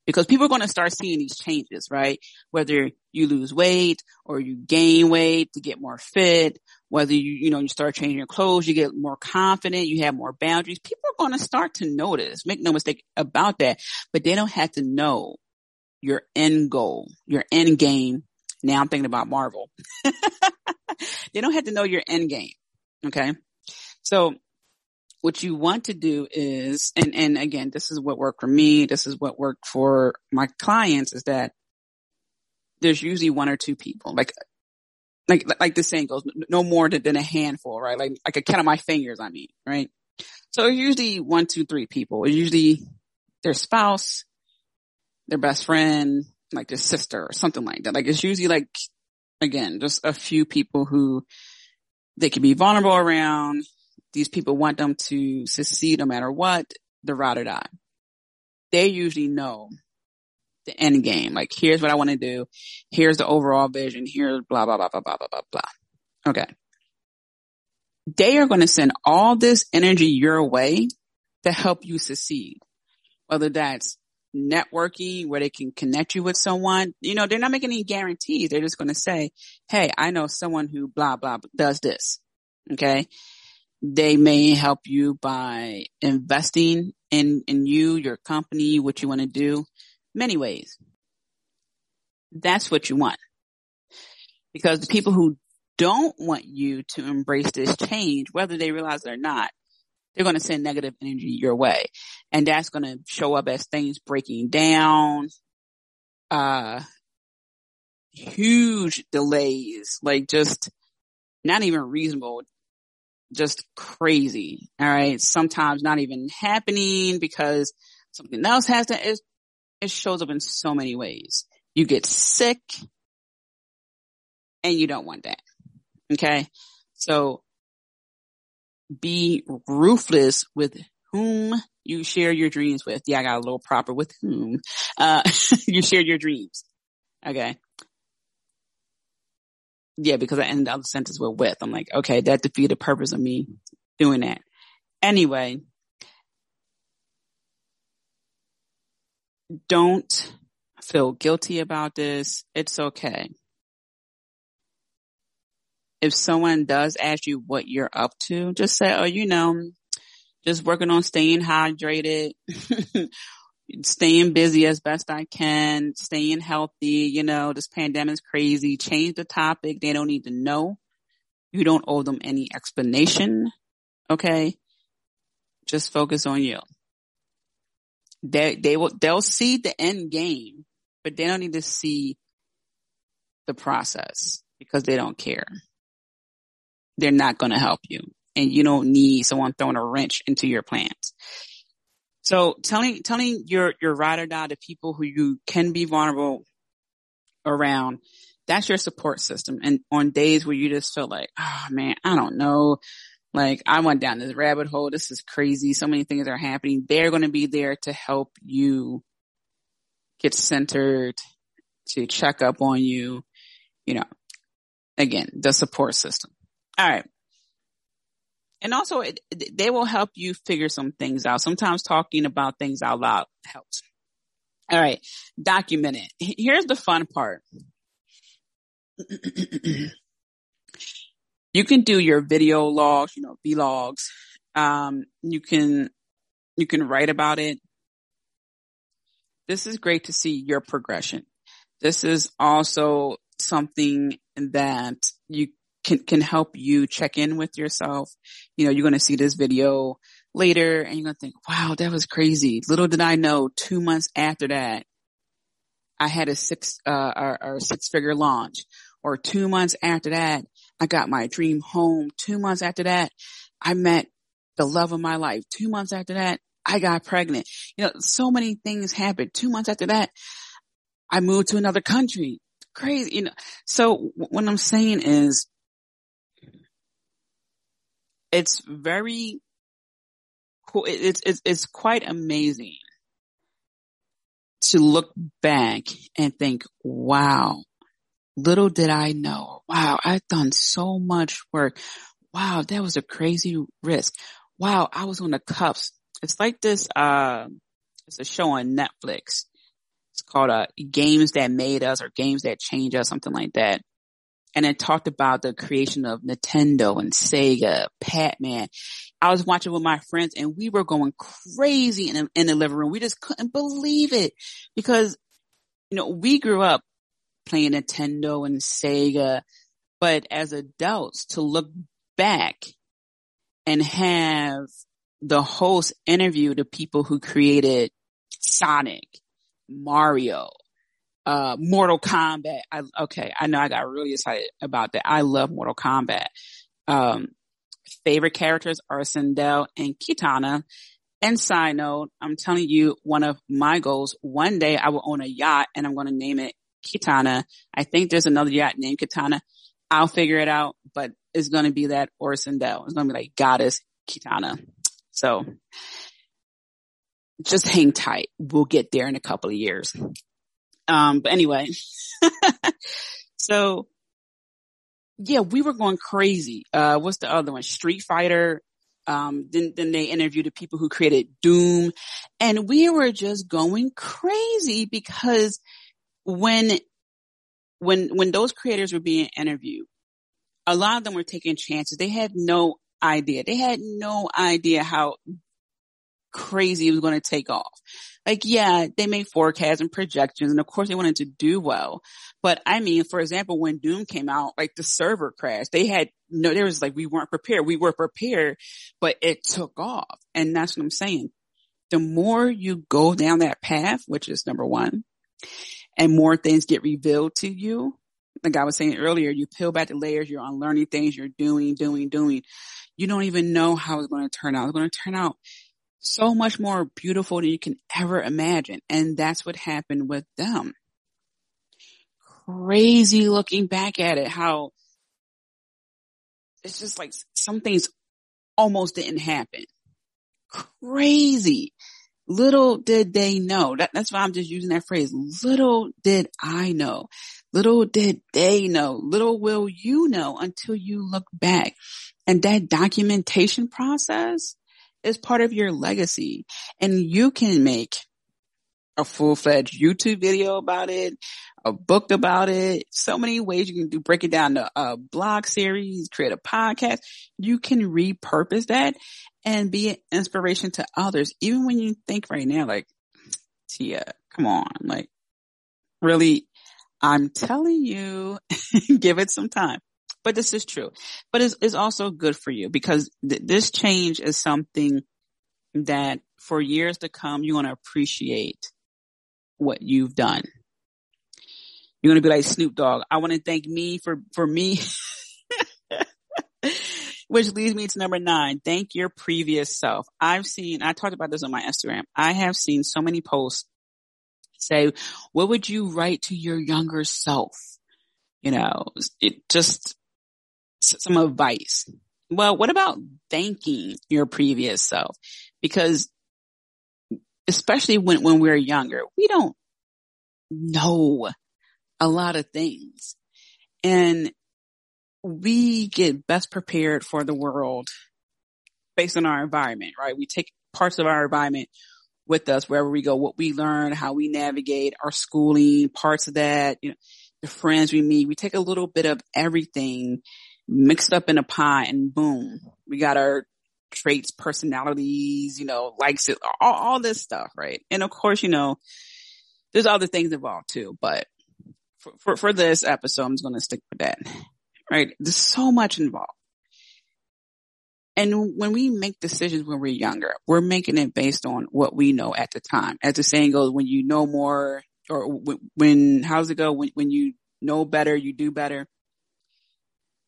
because people are going to start seeing these changes, right? Whether you lose weight or you gain weight to get more fit, whether you, you know, you start changing your clothes, you get more confident, you have more boundaries. People are going to start to notice, make no mistake about that, but they don't have to know your end goal, your end game. Now I'm thinking about Marvel. they don't have to know your end game. Okay. So what you want to do is, and, and again, this is what worked for me. This is what worked for my clients is that there's usually one or two people, like, like, like the saying goes, no more than a handful, right? Like, like a count of my fingers, I mean, right? So usually one, two, three people. It's usually their spouse, their best friend, like their sister or something like that. Like it's usually like, again, just a few people who they can be vulnerable around. These people want them to succeed no matter what, the ride or die. They usually know the end game. Like, here's what I want to do. Here's the overall vision. Here's blah, blah, blah, blah, blah, blah, blah, blah. Okay. They are going to send all this energy your way to help you succeed. Whether that's networking where they can connect you with someone, you know, they're not making any guarantees. They're just going to say, Hey, I know someone who blah, blah, does this. Okay. They may help you by investing in, in you, your company, what you want to do many ways. That's what you want. Because the people who don't want you to embrace this change, whether they realize it or not, they're going to send negative energy your way. And that's going to show up as things breaking down, uh, huge delays, like just not even reasonable, just crazy. All right. Sometimes not even happening because something else has to, it, it shows up in so many ways. You get sick and you don't want that. Okay. So be ruthless with whom you share your dreams with. Yeah, I got a little proper with whom, uh, you share your dreams. Okay. Yeah, because I ended up the sentence with with. I'm like, okay, that defeated the purpose of me doing that. Anyway, don't feel guilty about this. It's okay if someone does ask you what you're up to, just say, oh, you know, just working on staying hydrated, staying busy as best I can, staying healthy. You know, this pandemic is crazy. Change the topic. They don't need to know. You don't owe them any explanation. Okay. Just focus on you. They, they will, they'll see the end game, but they don't need to see the process because they don't care they're not going to help you and you don't need someone throwing a wrench into your plans. So telling, telling your, your ride or die to people who you can be vulnerable around, that's your support system. And on days where you just feel like, oh man, I don't know. Like I went down this rabbit hole. This is crazy. So many things are happening. They're going to be there to help you get centered, to check up on you. You know, again, the support system. All right. And also it, they will help you figure some things out. Sometimes talking about things out loud helps. All right. Document it. Here's the fun part. you can do your video logs, you know, vlogs. Um, you can, you can write about it. This is great to see your progression. This is also something that you can, can help you check in with yourself. You know, you're going to see this video later and you're going to think, wow, that was crazy. Little did I know two months after that, I had a six, uh, or, six figure launch or two months after that, I got my dream home. Two months after that, I met the love of my life. Two months after that, I got pregnant. You know, so many things happened. Two months after that, I moved to another country. Crazy, you know. So what I'm saying is it's very cool. It's, it's, it's quite amazing to look back and think, wow, little did I know. Wow, I've done so much work. Wow, that was a crazy risk. Wow, I was on the cuffs. It's like this, uh, it's a show on Netflix. It's called, uh, Games That Made Us or Games That Change Us, something like that and it talked about the creation of Nintendo and Sega, Pac-Man. I was watching with my friends and we were going crazy in, in the living room. We just couldn't believe it because, you know, we grew up playing Nintendo and Sega, but as adults to look back and have the host interview the people who created Sonic, Mario, uh, Mortal Kombat. I, okay. I know I got really excited about that. I love Mortal Kombat. Um, favorite characters are Sindel and Kitana. And side note, I'm telling you, one of my goals, one day I will own a yacht and I'm going to name it Kitana. I think there's another yacht named Kitana. I'll figure it out, but it's going to be that or Sindel. It's going to be like Goddess Kitana. So just hang tight. We'll get there in a couple of years. Um, but anyway, so yeah, we were going crazy. Uh, what's the other one? Street Fighter. Um, then, then they interviewed the people who created Doom and we were just going crazy because when, when, when those creators were being interviewed, a lot of them were taking chances. They had no idea. They had no idea how crazy it was going to take off. Like, yeah, they made forecasts and projections and of course they wanted to do well. But I mean, for example, when Doom came out, like the server crashed, they had no, there was like, we weren't prepared. We were prepared, but it took off. And that's what I'm saying. The more you go down that path, which is number one, and more things get revealed to you, like I was saying earlier, you peel back the layers, you're unlearning things, you're doing, doing, doing. You don't even know how it's going to turn out. It's going to turn out so much more beautiful than you can ever imagine. And that's what happened with them. Crazy looking back at it, how it's just like some things almost didn't happen. Crazy. Little did they know. That, that's why I'm just using that phrase. Little did I know. Little did they know. Little will you know until you look back. And that documentation process is part of your legacy and you can make a full-fledged YouTube video about it, a book about it, so many ways you can do, break it down to a blog series, create a podcast. You can repurpose that and be an inspiration to others. Even when you think right now, like, Tia, come on, like, really, I'm telling you, give it some time. But this is true. But it's, it's also good for you because th- this change is something that for years to come, you're going to appreciate what you've done. You're going to be like Snoop Dogg. I want to thank me for, for me. Which leads me to number nine. Thank your previous self. I've seen, I talked about this on my Instagram. I have seen so many posts say, what would you write to your younger self? You know, it just some advice. Well, what about thanking your previous self? Because especially when, when we're younger, we don't know a lot of things and we get best prepared for the world based on our environment, right? We take parts of our environment with us wherever we go, what we learn, how we navigate our schooling, parts of that, you know, the friends we meet. We take a little bit of everything mixed up in a pie and boom, we got our traits, personalities, you know, likes it, all, all this stuff, right? And of course, you know, there's other things involved too, but for, for, for this episode, I'm just going to stick with that, right? There's so much involved. And when we make decisions when we're younger, we're making it based on what we know at the time. As the saying goes, when you know more or when, how's it go? When, when you know better, you do better.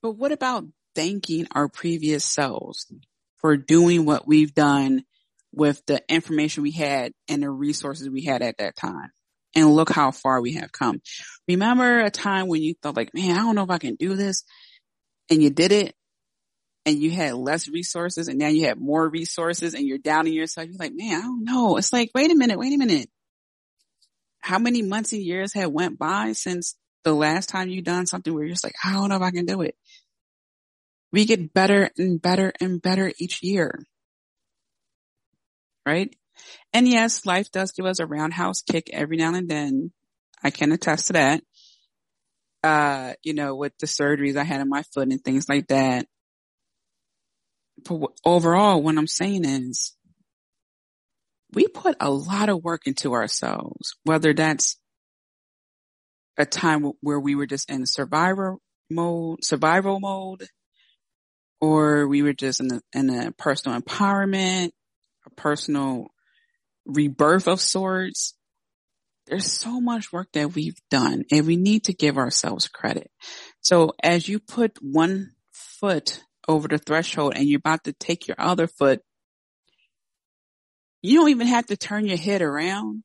But what about thanking our previous selves for doing what we've done with the information we had and the resources we had at that time? And look how far we have come. Remember a time when you thought like, man, I don't know if I can do this. And you did it and you had less resources and now you have more resources and you're doubting yourself. You're like, man, I don't know. It's like, wait a minute, wait a minute. How many months and years have went by since the last time you done something where you're just like, I don't know if I can do it. We get better and better and better each year. Right? And yes, life does give us a roundhouse kick every now and then. I can attest to that. Uh, you know, with the surgeries I had in my foot and things like that. But overall, what I'm saying is we put a lot of work into ourselves, whether that's a time where we were just in survivor mode, survival mode, or we were just in a, in a personal empowerment, a personal rebirth of sorts. There's so much work that we've done and we need to give ourselves credit. So as you put one foot over the threshold and you're about to take your other foot, you don't even have to turn your head around.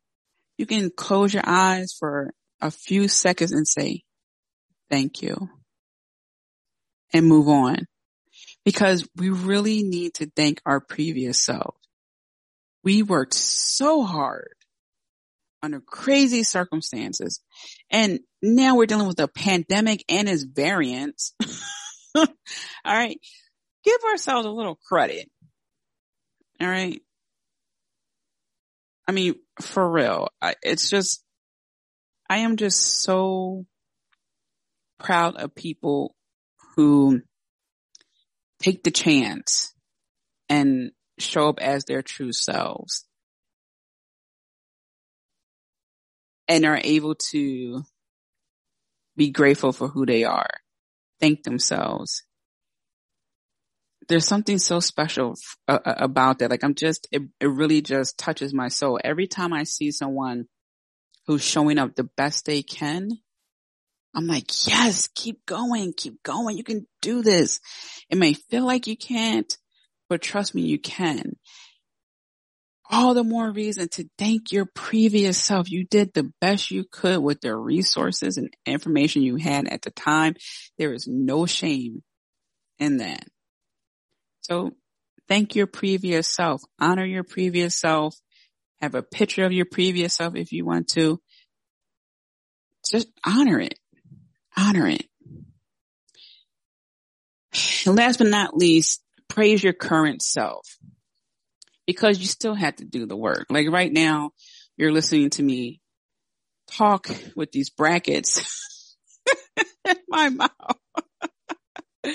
You can close your eyes for a few seconds and say, thank you and move on. Because we really need to thank our previous self. We worked so hard under crazy circumstances. And now we're dealing with a pandemic and its variants. All right. Give ourselves a little credit. All right. I mean, for real, I, it's just, I am just so proud of people who take the chance and show up as their true selves and are able to be grateful for who they are, thank themselves. There's something so special uh, uh, about that. Like I'm just, it, it really just touches my soul. Every time I see someone who's showing up the best they can, I'm like, yes, keep going, keep going. You can do this. It may feel like you can't, but trust me, you can. All the more reason to thank your previous self. You did the best you could with the resources and information you had at the time. There is no shame in that. So thank your previous self. Honor your previous self. Have a picture of your previous self if you want to. Just honor it honor it. And last but not least, praise your current self because you still have to do the work. Like right now, you're listening to me talk with these brackets in my mouth.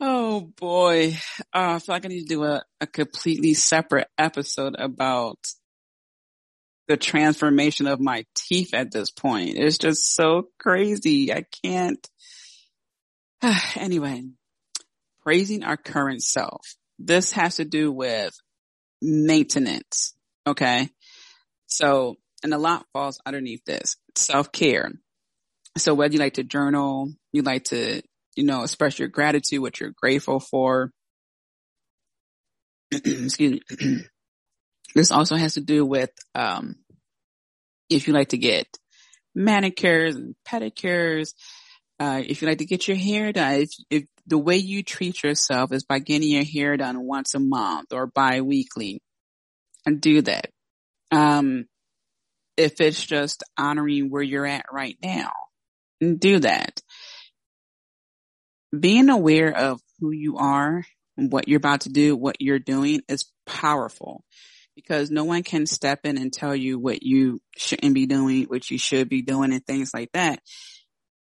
oh boy. Uh, I feel like I need to do a, a completely separate episode about the transformation of my teeth at this point. It's just so crazy. I can't. anyway, praising our current self. This has to do with maintenance. Okay. So, and a lot falls underneath this self care. So whether you like to journal, you like to, you know, express your gratitude, what you're grateful for. Excuse me. This also has to do with, um, if you like to get manicures and pedicures, uh, if you like to get your hair done, if, if the way you treat yourself is by getting your hair done once a month or bi-weekly, and do that. Um, if it's just honoring where you're at right now, do that. Being aware of who you are, what you're about to do, what you're doing is powerful because no one can step in and tell you what you shouldn't be doing, what you should be doing and things like that.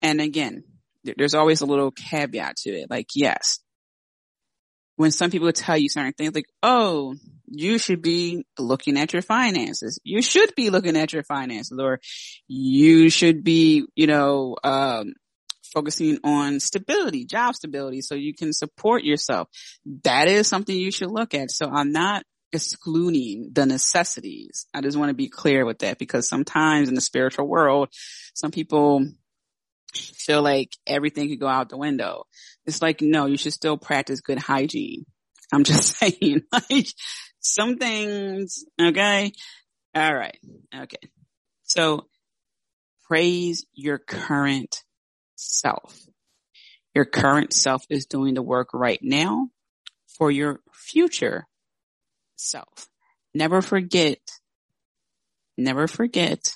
And again, there's always a little caveat to it. Like, yes, when some people tell you certain things like, oh, you should be looking at your finances. You should be looking at your finances or you should be, you know, um, focusing on stability, job stability, so you can support yourself. That is something you should look at. So I'm not excluding the necessities. I just want to be clear with that because sometimes in the spiritual world, some people feel like everything could go out the window. It's like, no, you should still practice good hygiene. I'm just saying, like some things, okay? All right. Okay. So praise your current self. Your current self is doing the work right now for your future self. Never forget, never forget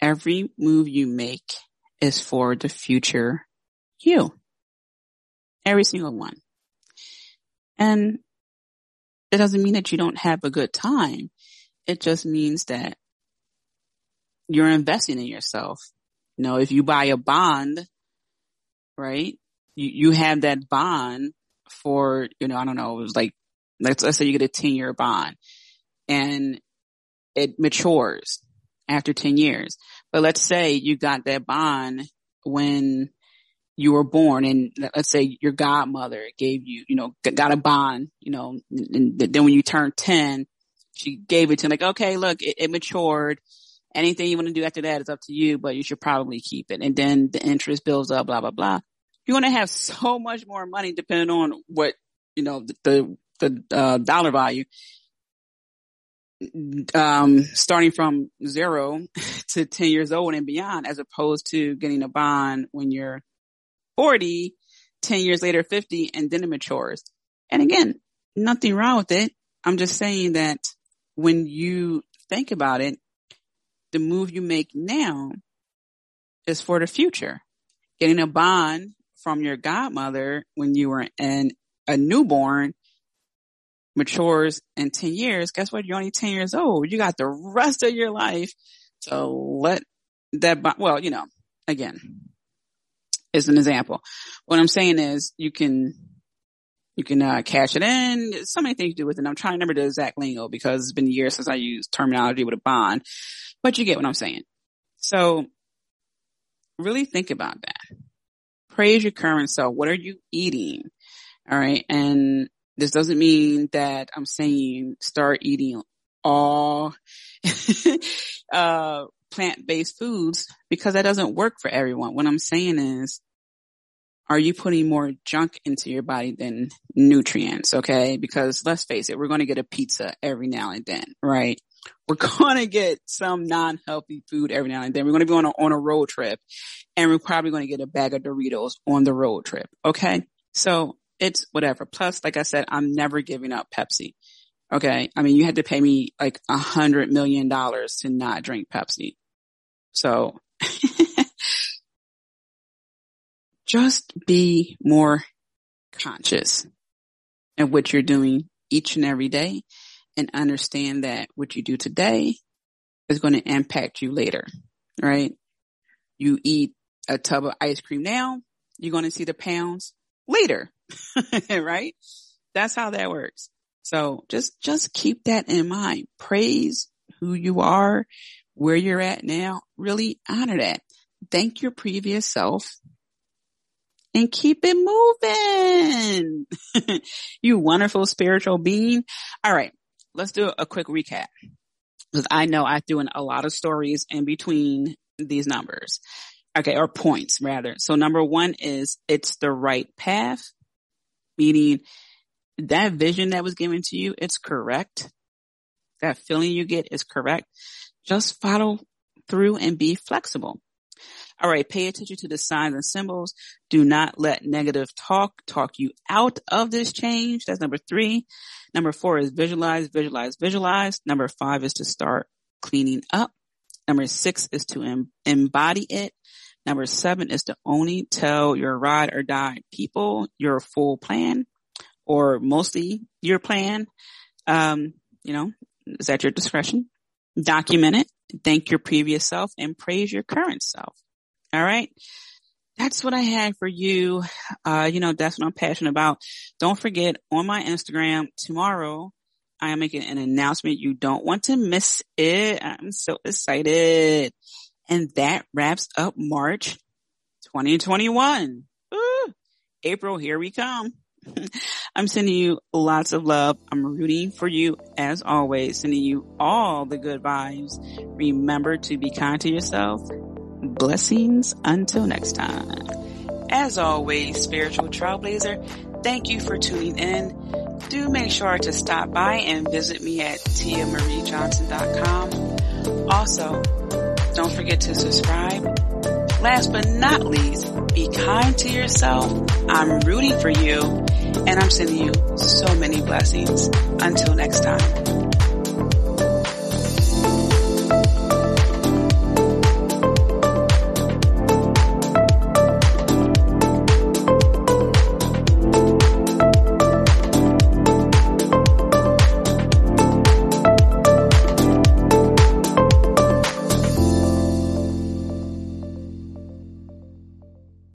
every move you make is for the future you. Every single one. And it doesn't mean that you don't have a good time. It just means that you're investing in yourself. You know, if you buy a bond, right? You, you have that bond for, you know, I don't know, it was like let's, let's say you get a 10 year bond and it matures after 10 years. But let's say you got that bond when you were born and let's say your godmother gave you, you know, got a bond, you know, and then when you turned 10, she gave it to him like, okay, look, it, it matured. Anything you want to do after that is up to you, but you should probably keep it. And then the interest builds up, blah, blah, blah. You're going to have so much more money depending on what, you know, the, the the uh, dollar value, um, starting from zero to 10 years old and beyond, as opposed to getting a bond when you're 40, 10 years later, 50, and then it matures. And again, nothing wrong with it. I'm just saying that when you think about it, the move you make now is for the future. Getting a bond from your godmother when you were in a newborn matures in 10 years. Guess what? You're only 10 years old. You got the rest of your life to let that, well, you know, again, is an example. What I'm saying is you can, you can, uh, cash it in. So many things to do with it. I'm trying to remember the exact lingo because it's been years since I used terminology with a bond, but you get what I'm saying. So really think about that. Praise your current self. What are you eating? All right. And this doesn't mean that I'm saying start eating all, uh, plant-based foods because that doesn't work for everyone. What I'm saying is are you putting more junk into your body than nutrients? Okay. Because let's face it, we're going to get a pizza every now and then, right? We're going to get some non-healthy food every now and then. We're going to be on a, on a road trip and we're probably going to get a bag of Doritos on the road trip. Okay. So it's whatever. Plus, like I said, I'm never giving up Pepsi. Okay. I mean, you had to pay me like a hundred million dollars to not drink Pepsi. So just be more conscious of what you're doing each and every day and understand that what you do today is going to impact you later, right? You eat a tub of ice cream now, you're going to see the pounds later, right? That's how that works. So just, just keep that in mind. Praise who you are, where you're at now. Really honor that. Thank your previous self and keep it moving. you wonderful spiritual being. All right. Let's do a quick recap because I know I threw in a lot of stories in between these numbers. Okay. Or points rather. So number one is it's the right path, meaning that vision that was given to you, it's correct. That feeling you get is correct. Just follow through and be flexible. All right. Pay attention to the signs and symbols. Do not let negative talk talk you out of this change. That's number three. Number four is visualize, visualize, visualize. Number five is to start cleaning up. Number six is to em- embody it. Number seven is to only tell your ride or die people your full plan or mostly your plan. Um, you know, is at your discretion. Document it, thank your previous self and praise your current self. All right. That's what I had for you. Uh, you know, that's what I'm passionate about. Don't forget on my Instagram tomorrow, I am making an announcement. You don't want to miss it. I'm so excited. And that wraps up March 2021. Ooh, April, here we come. I'm sending you lots of love. I'm rooting for you as always, sending you all the good vibes. Remember to be kind to yourself Blessings until next time. As always, spiritual trailblazer, thank you for tuning in. Do make sure to stop by and visit me at tiamariejohnson.com. Also, don't forget to subscribe. Last but not least, be kind to yourself. I'm rooting for you and I'm sending you so many blessings. Until next time.